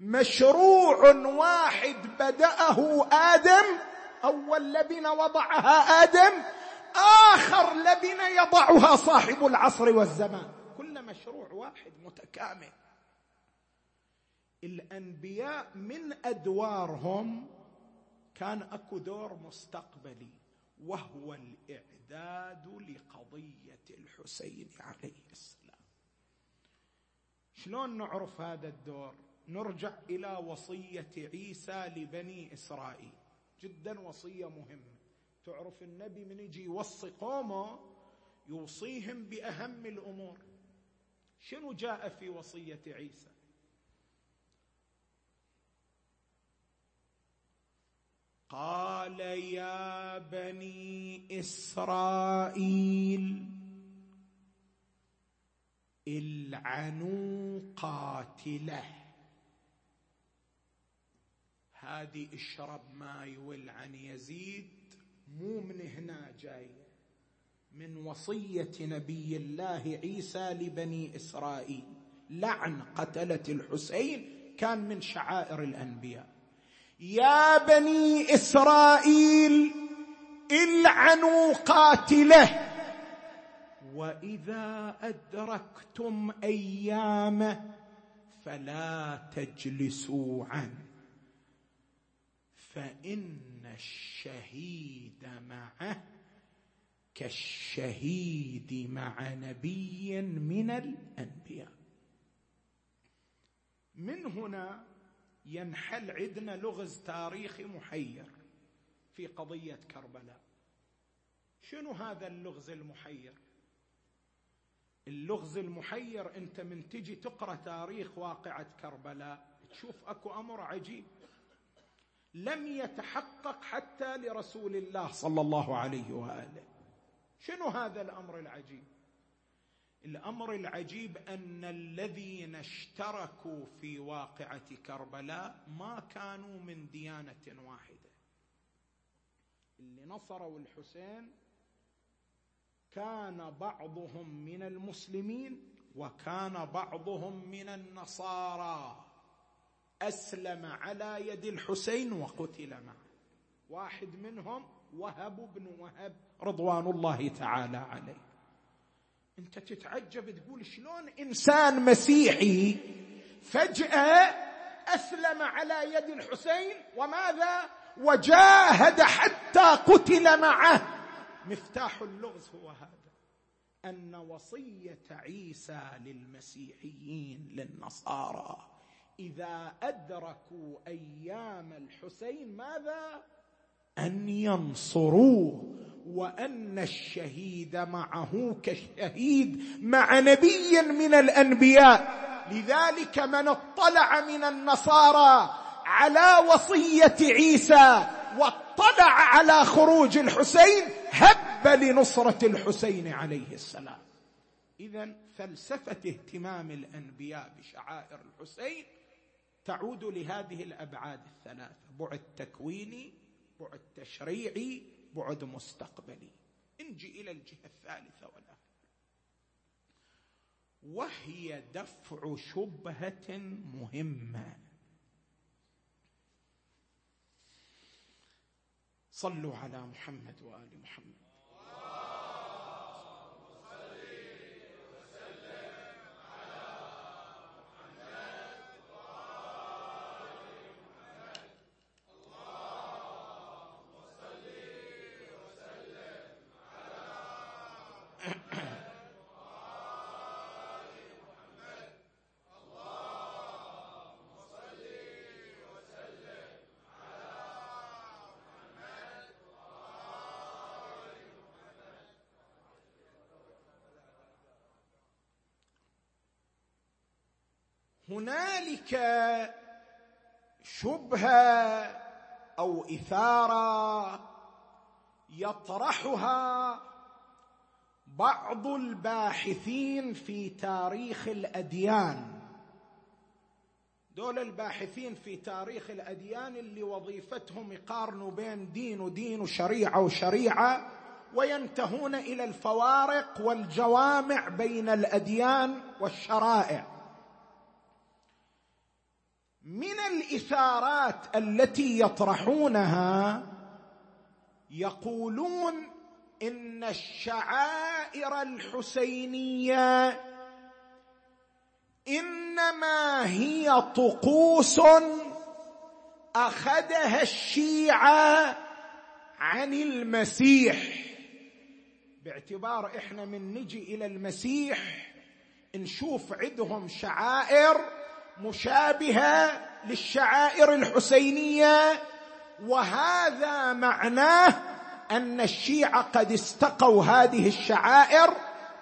مشروع واحد بدأه آدم. أول لبنة وضعها آدم. آخر لبنة يضعها صاحب العصر والزمان. مشروع واحد متكامل. الأنبياء من أدوارهم كان أكو دور مستقبلي وهو الإعداد لقضية الحسين عليه السلام. شلون نعرف هذا الدور؟ نرجع إلى وصية عيسى لبني إسرائيل. جدا وصية مهمة. تعرف النبي من يجي يوصي قومه يوصيهم بأهم الأمور. شنو جاء في وصية عيسى؟ قال يا بني إسرائيل العنوا قاتله. هذه اشرب ما يول عن يزيد مو من هنا جاية من وصية نبي الله عيسى لبني إسرائيل. لعن قتلة الحسين كان من شعائر الأنبياء. يا بني إسرائيل العنوا قاتله. وإذا أدركتم أيامه فلا تجلسوا عنه. فإن الشهيد معه كالشهيد مع نبي من الأنبياء. من هنا ينحل عندنا لغز تاريخي محير في قضية كربلاء. شنو هذا اللغز المحير؟ اللغز المحير أنت من تجي تقرأ تاريخ واقعة كربلاء تشوف أكو أمر عجيب. لم يتحقق حتى لرسول الله صلى الله عليه وآله. شنو هذا الأمر العجيب؟ الأمر العجيب أن الذين اشتركوا في واقعة كربلاء ما كانوا من ديانة واحدة. اللي نصروا الحسين كان بعضهم من المسلمين وكان بعضهم من النصارى. أسلم على يد الحسين وقتل معه. واحد منهم وهب بن وهب رضوان الله تعالى عليه. انت تتعجب تقول شلون انسان مسيحي فجأة أسلم على يد الحسين وماذا؟ وجاهد حتى قتل معه. مفتاح اللغز هو هذا. أن وصية عيسى للمسيحيين للنصارى. إذا أدركوا أيام الحسين ماذا؟ أن ينصروه وأن الشهيد معه كالشهيد مع نبي من الأنبياء. لذلك من اطلع من النصارى على وصية عيسى واطلع على خروج الحسين هب لنصرة الحسين عليه السلام. اذا فلسفة اهتمام الأنبياء بشعائر الحسين تعود لهذه الأبعاد الثلاثة بعد تكويني بعد تشريعي بعد مستقبلي. نجي إلى الجهة الثالثة والاخيره وهي دفع شبهة مهمة. صلوا على محمد وآل محمد. هنالك شبهة أو إثارة يطرحها بعض الباحثين في تاريخ الأديان. دول الباحثين في تاريخ الأديان اللي وظيفتهم يقارنوا بين دين ودين وشريعة وشريعة وينتهون إلى الفوارق والجوامع بين الأديان والشرائع. من الاثارات التي يطرحونها يقولون إن الشعائر الحسينية إنما هي طقوس أخذها الشيعة عن المسيح. باعتبار إحنا من نجي إلى المسيح نشوف عندهم شعائر مشابهة للشعائر الحسينية وهذا معناه أن الشيعة قد استقوا هذه الشعائر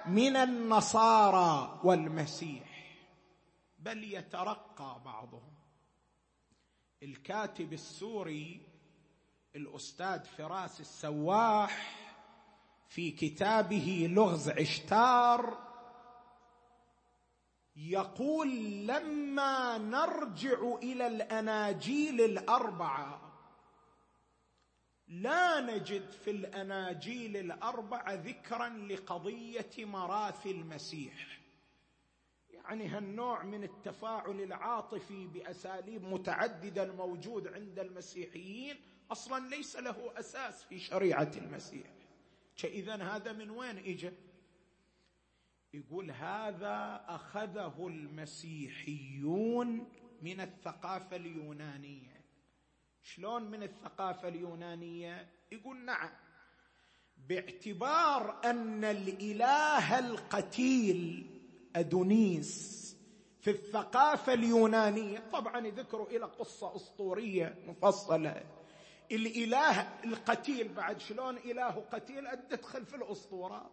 من النصارى والمسيح. بل يترقى بعضهم. الكاتب السوري الأستاذ فراس السواح في كتابه لغز عشتار يقول لما نرجع إلى الأناجيل الأربعة لا نجد في الأناجيل الأربعة ذكرا لقضية مراثي المسيح. يعني هالنوع من التفاعل العاطفي بأساليب متعددة الموجود عند المسيحيين أصلا ليس له أساس في شريعة المسيح. اذا هذا من وين اجى يقول هذا أخذه المسيحيون من الثقافة اليونانية. شلون من الثقافة اليونانية؟ يقول نعم باعتبار أن الإله القتيل أدونيس في الثقافة اليونانية طبعا يذكروا إلى قصة أسطورية مفصلة. الإله القتيل بعد شلون إله قتيل؟ تدخل في الأسطورة.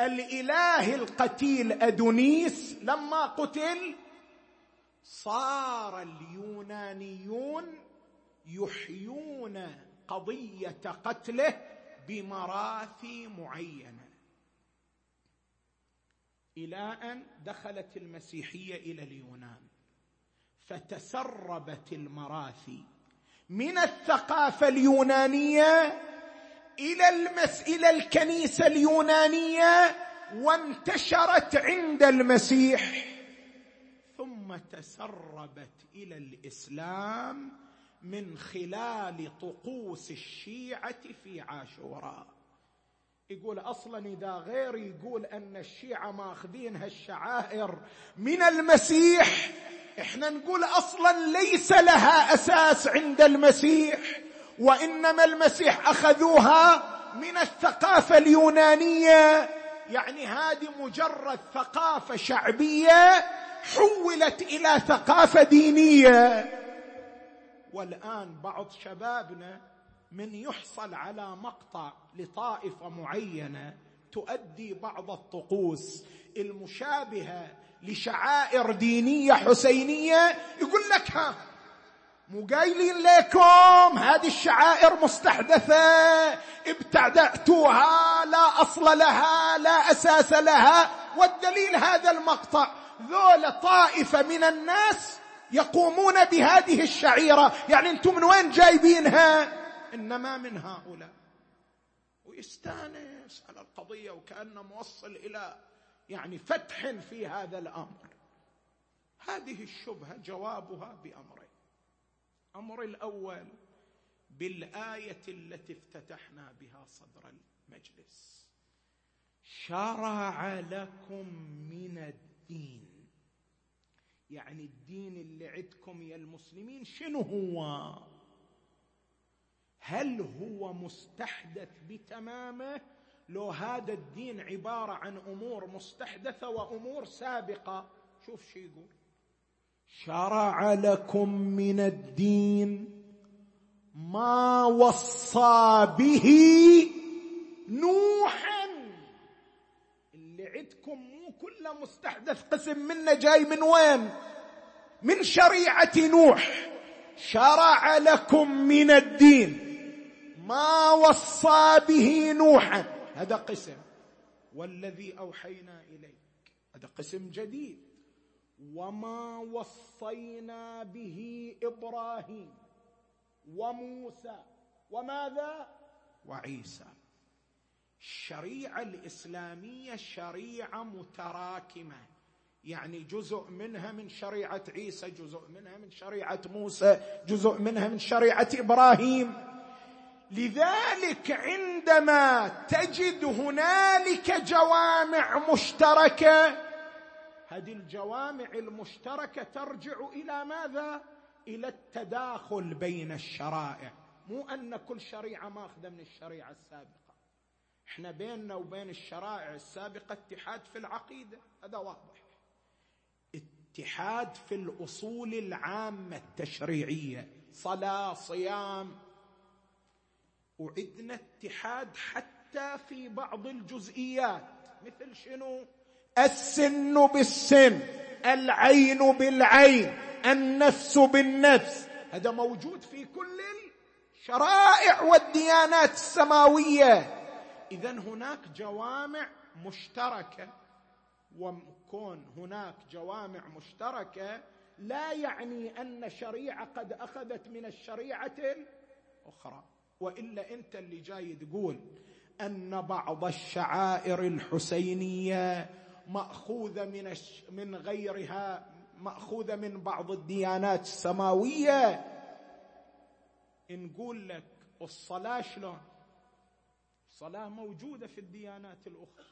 الإله القتيل أدونيس لما قتل صار اليونانيون يحيون قضية قتله بمراثي معينة. إلى ان دخلت المسيحية إلى اليونان فتسربت المراثي. من الثقافة اليونانية إلى المس إلى الكنيسة اليونانية وانتشرت عند المسيح. ثم تسربت إلى الإسلام من خلال طقوس الشيعة في عاشوراء. يقول أصلا إذا غير يقول أن الشيعة ماخذين هالشعائر من المسيح إحنا نقول أصلا ليس لها أساس عند المسيح. وإنما المسيح أخذوها من الثقافة اليونانية. يعني هذه مجرد ثقافة شعبية حولت إلى ثقافة دينية. والآن بعض شبابنا من يحصل على مقطع لطائفة معينة تؤدي بعض الطقوس. المشابهة لشعائر دينية حسينية يقول لك ها مو قايلين لكم. هذه الشعائر مستحدثة. ابتدأتوها. لا أصل لها لا أساس لها. والدليل هذا المقطع. ذول طائفة من الناس يقومون بهذه الشعيرة. يعني أنتم من وين جايبينها؟ إنما من هؤلاء. ويستانس على القضية وكانه موصل إلى يعني فتح في هذا الأمر. هذه الشبهة جوابها بأمرين. الأمر الأول بالآية التي افتتحنا بها صدر المجلس. شرع لكم من الدين. يعني الدين اللي عندكم يا المسلمين شنو هو؟ هل هو مستحدث بتمامه؟ لو هذا الدين عبارة عن أمور مستحدثة وأمور سابقة. شوف شو يقول. شرع لكم من الدين ما وصى به نوحا. اللي عندكم مو كله مستحدث قسم منه جاي من وين؟ من شريعة نوح. شرع لكم من الدين ما وصى به نوحا. هذا قسم. والذي أوحينا إليك. هذا قسم جديد. وما وصينا به إبراهيم وموسى وماذا؟ وعيسى. الشريعة الإسلامية شريعة متراكمة. يعني جزء منها من شريعة عيسى جزء منها من شريعة موسى جزء منها من شريعة إبراهيم. لذلك عندما تجد هنالك جوامع مشتركة هذه الجوامع المشتركة ترجع إلى ماذا؟ إلى التداخل بين الشرائع. مو أن كل شريعة ماخذة من الشريعة السابقة. إحنا بيننا وبين الشرائع السابقة اتحاد في العقيدة. هذا واضح. اتحاد في الأصول العامة التشريعية. صلاة صيام. وعدنا اتحاد حتى في بعض الجزئيات. مثل شنو؟ السن بالسن العين بالعين النفس بالنفس. هذا موجود في كل الشرائع والديانات السماوية. اذا هناك جوامع مشتركة وكون هناك جوامع مشتركة لا يعني أن شريعة قد أخذت من الشريعة الأخرى. وإلا أنت اللي جاي تقول أن بعض الشعائر الحسينية ماخوذه من من غيرها ماخوذه من بعض الديانات. السماويه نقول لك الصلاة شلون؟ الصلاه موجودة في الديانات الأخرى.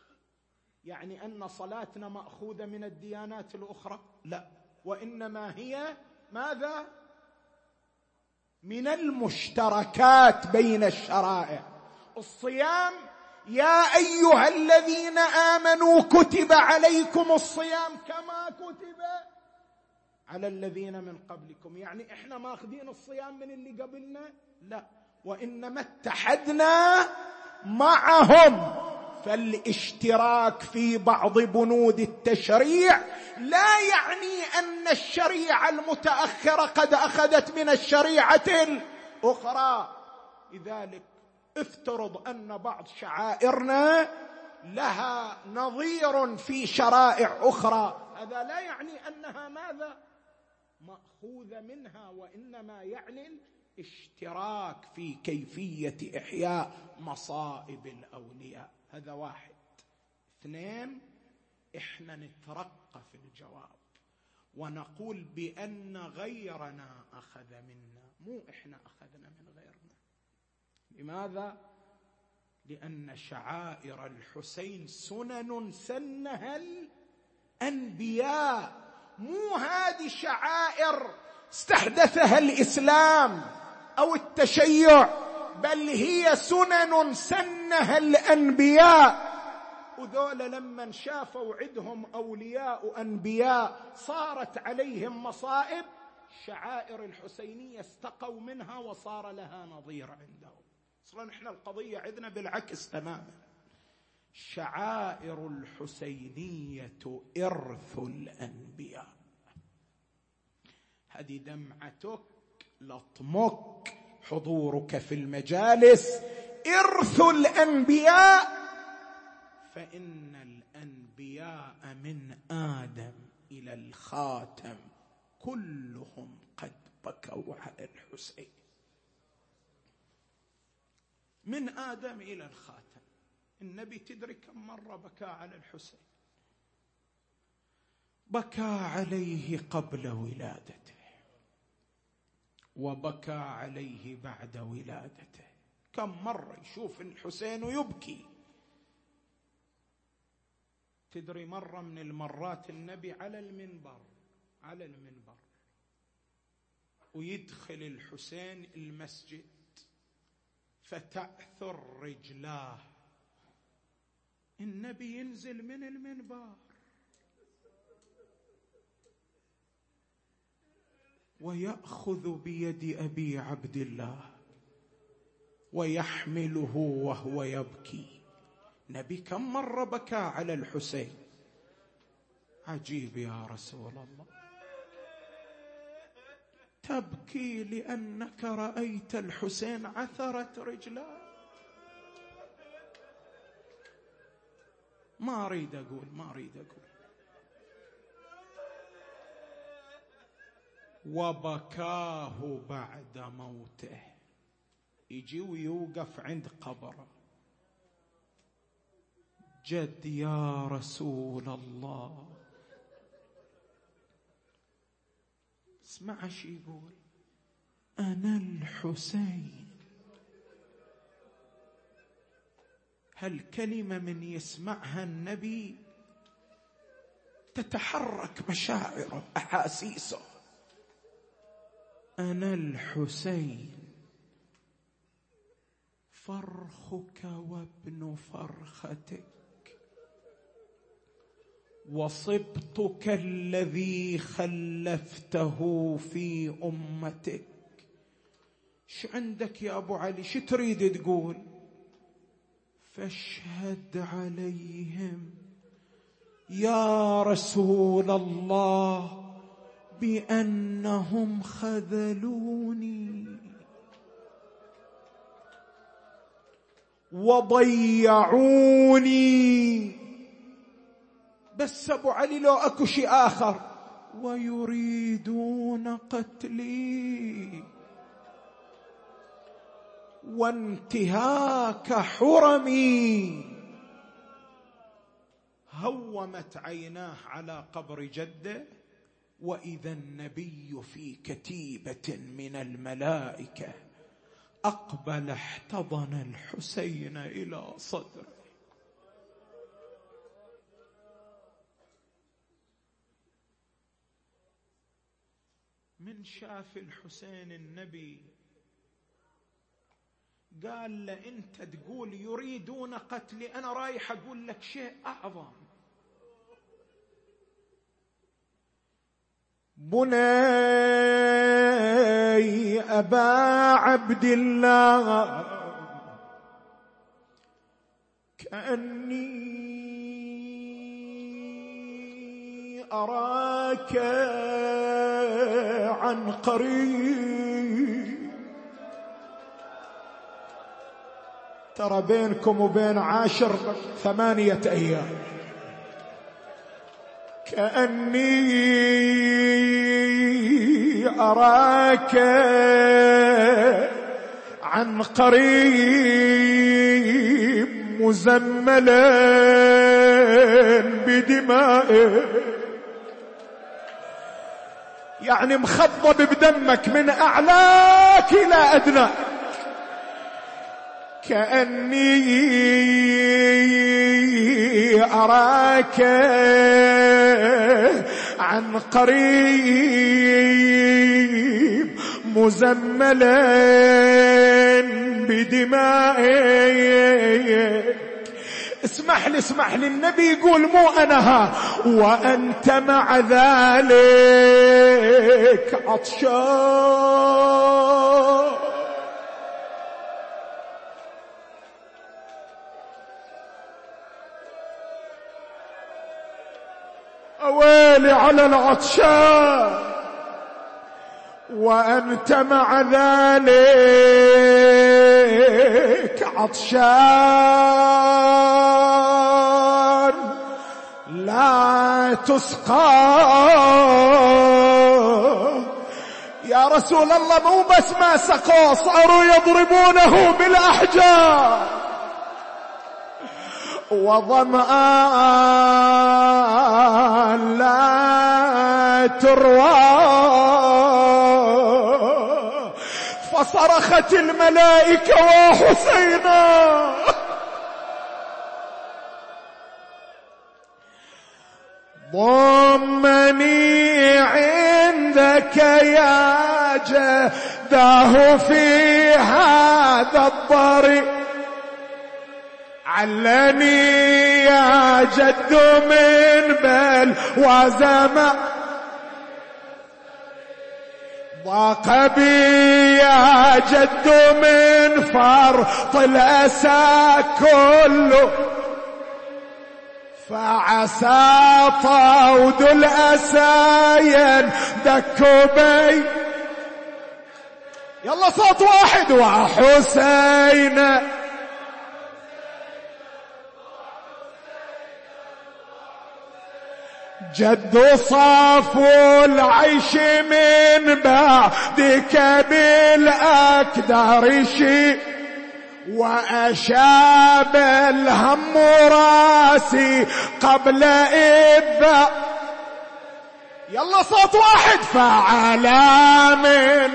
يعني أن صلاتنا مأخوذة من الديانات الأخرى؟ لا. وإنما هي ماذا؟ من المشتركات بين الشرائع. الصيام يا أيها الذين آمنوا كتب عليكم الصيام كما كتب على الذين من قبلكم. يعني إحنا ماخذين الصيام من اللي قبلنا؟ لا. وإنما اتحدنا معهم. فالاشتراك في بعض بنود التشريع لا يعني أن الشريعة المتأخرة قد أخذت من الشريعة الأخرى. لذلك افترض أن بعض شعائرنا لها نظير في شرائع أخرى. هذا لا يعني أنها ماذا؟ ماخوذه منها وإنما يعني الاشتراك في كيفية إحياء مصائب الأولياء. هذا واحد. اثنين إحنا نترقى في الجواب ونقول بأن غيرنا أخذ منا مو إحنا أخذنا من لماذا؟ لأن شعائر الحسين سنن سنها الأنبياء. مو هذه شعائر استحدثها الإسلام أو التشيع بل هي سنن سنها الأنبياء. وذول لما شافوا عدهم أولياء انبياء صارت عليهم مصائب شعائر الحسينية استقوا منها وصار لها نظير عندهم. أصلا إحنا القضية عندنا بالعكس تماما. شعائر الحسينية إرث الأنبياء. هذه دمعتك لطمك حضورك في المجالس إرث الأنبياء. فإن الأنبياء من آدم إلى الخاتم كلهم قد بكوا على الحسين. من آدم إلى الخاتم. النبي تدري كم مرة بكى على الحسين؟ بكى عليه قبل ولادته. وبكى عليه بعد ولادته. كم مرة يشوف الحسين ويبكي. تدري مرة من المرات النبي على المنبر على المنبر ويدخل الحسين المسجد. فتعثر رجلاه. النبي ينزل من المنبر. ويأخذ بيد أبي عبد الله. ويحمله وهو يبكي. نبي كم مره بكى على الحسين. عجيب يا رسول الله. تبكي لأنك رأيت الحسين عثرت رجلاه ما أريد أقول ما أريد أقول. وبكاه بعد موته. يجي ويوقف عند قبره. جد يا رسول الله. اسمع شو يقول. أنا الحسين. هالكلمه من يسمعها النبي تتحرك مشاعره احاسيسه أنا الحسين. فرخك وابن فرختك. وصبتك الذي خلفته في أمتك. ش عندك يا أبو علي؟ ش تريد تقول؟ فاشهد عليهم. يا رسول الله بأنهم خذلوني. وضيعوني. بس ابو علي لو اكو شيء آخر. ويريدون قتلي. وانتهاك حرمي. هومت عيناه على قبر جده. وإذا النبي في كتيبة من الملائكة أقبل احتضن الحسين إلى صدره. من شاف الحسين النبي. قال له انت تقول يريدون قتلي أنا رايح أقول لك شيء اعظم. بني أبا عبد الله كأني أراك عن قريب. ترى بينكم وبين عاشر ثمانية أيام. كأني أراك عن قريب مزملا بدمائه. يعني مخضب بدمك من أعلاك إلى ادناك كأني أراك عن قريب مزملا بدمائي اسمح لي اسمح لي. النبي يقول مو أنا ها وأنت مع ذلك عطشان. أويلي على العطشان. وأنت مع ذلك عطشان. لا تسقى. يا رسول الله مو بس ما سقوا صاروا يضربونه بالأحجار. وظمآن لا تروى. فصرخت الملائكة وحسينا. ضمني عندك يا جداه في هذا الضريح علني يا جد من بل وزمع. ضاق بي يا جد من فرط الأسى كله. فعسى طود الأسى يندك بي. يلا صوت واحد وحسين. جد صافو العيش من بعدك بالأكدار شي وأشاب الهم راسي قبل إبا يلا صوت واحد فعلى من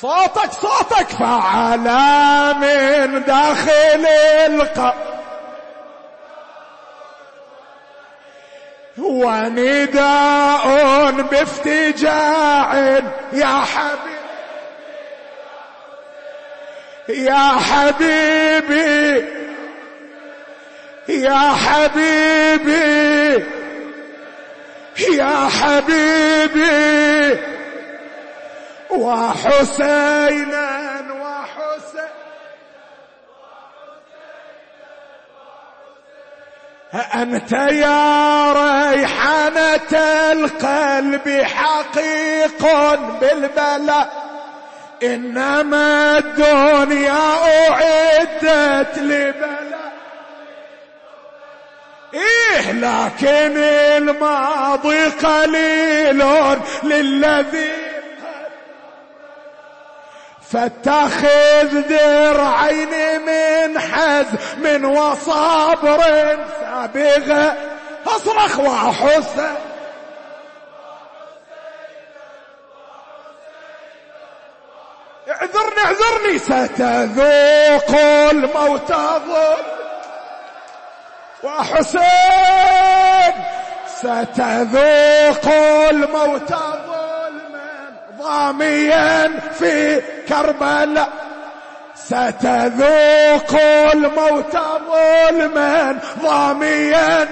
صوتك صوتك. فعلى من داخل القبر ونداء بافتجاع. يا حبيبي يا حبيبي يا حبيبي يا حبيبي. وحسينا وحسين أنت يا ريحانة القلب حقيق بالبلاء إنما الدنيا أعدت لبلاء إيه لكن الماضي قليل للذي فاتخذ درعين من حزم وصبر سابغة اصرخ وحسن اعذرني اعذرني ستذوق الموت ظل وحسين ستذوق الموت ظلما ضاميا في كربلاء. ستذوق الموت ظلما ضاميا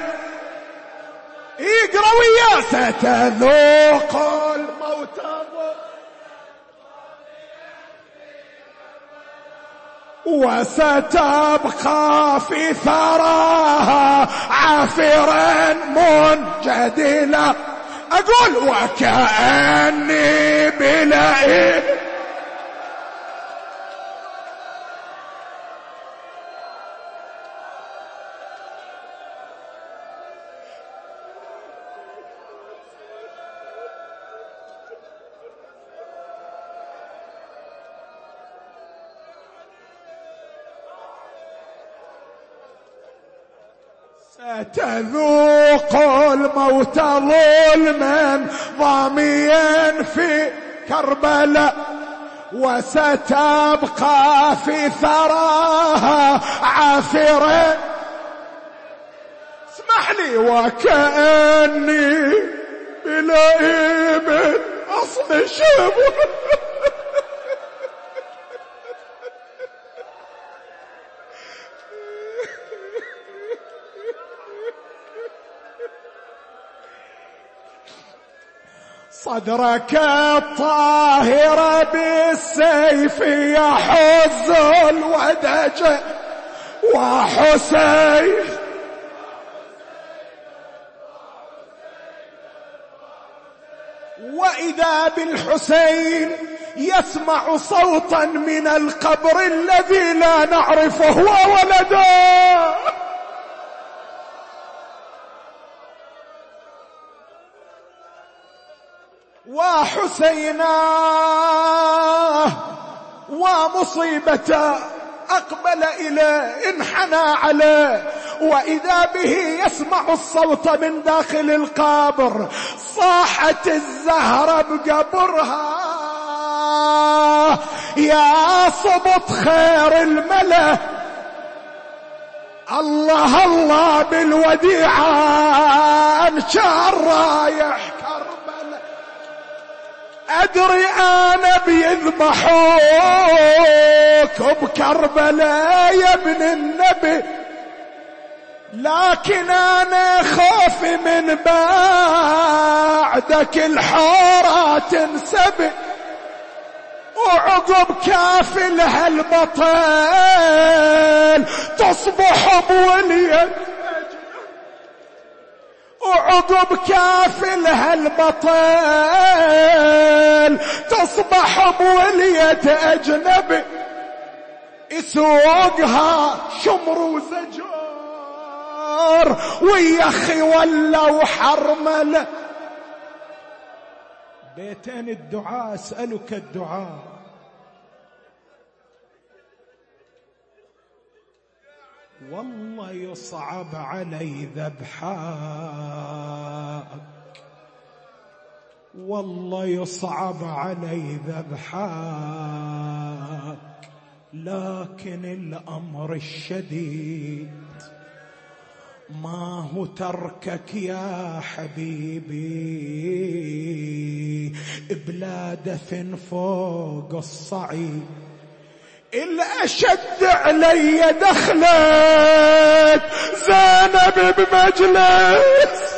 اقرأ وياه. ستذوق الموت وستبقى في ثراها عافرا منجدلا. أقول وكأني بلئيم ستذوق الموت ظلما ضاميا في كربلاء وستبقى في ثراها عافرا اسمح لي وكأني بلئيم أصل شبه. صدرك الطاهر بالسيف يحز الودج وحسين. وإذا بالحسين يسمع صوتا من القبر الذي لا نعرفه ولدا وحسيناه ومصيبته أقبل إليه انحنى عليه. وإذا به يسمع الصوت من داخل القبر صاحت الزهرة بقبرها. يا صبط خير الملأ. الله الله بالوديعة انشار رايح أدري أنا بيذبحوك بكربلاء يا ابن النبي لكن أنا خوفي من بعدك الحورة تنسبي وعقب كافل هالبطل تصبح بوليد وعقب كافل هالبطل تصبح بولية أجنبي يسوقها شمر وزجار ويخي ولوا حرمله بيتين الدعاء أسألك الدعاء. والله يصعب علي ذبحاك. والله يصعب علي ذبحاك. لكن الأمر الشديد. ما هو تركك يا حبيبي؟ بلا دفن فوق الصعيد؟ الأشد علي دخلت زينب بمجلس.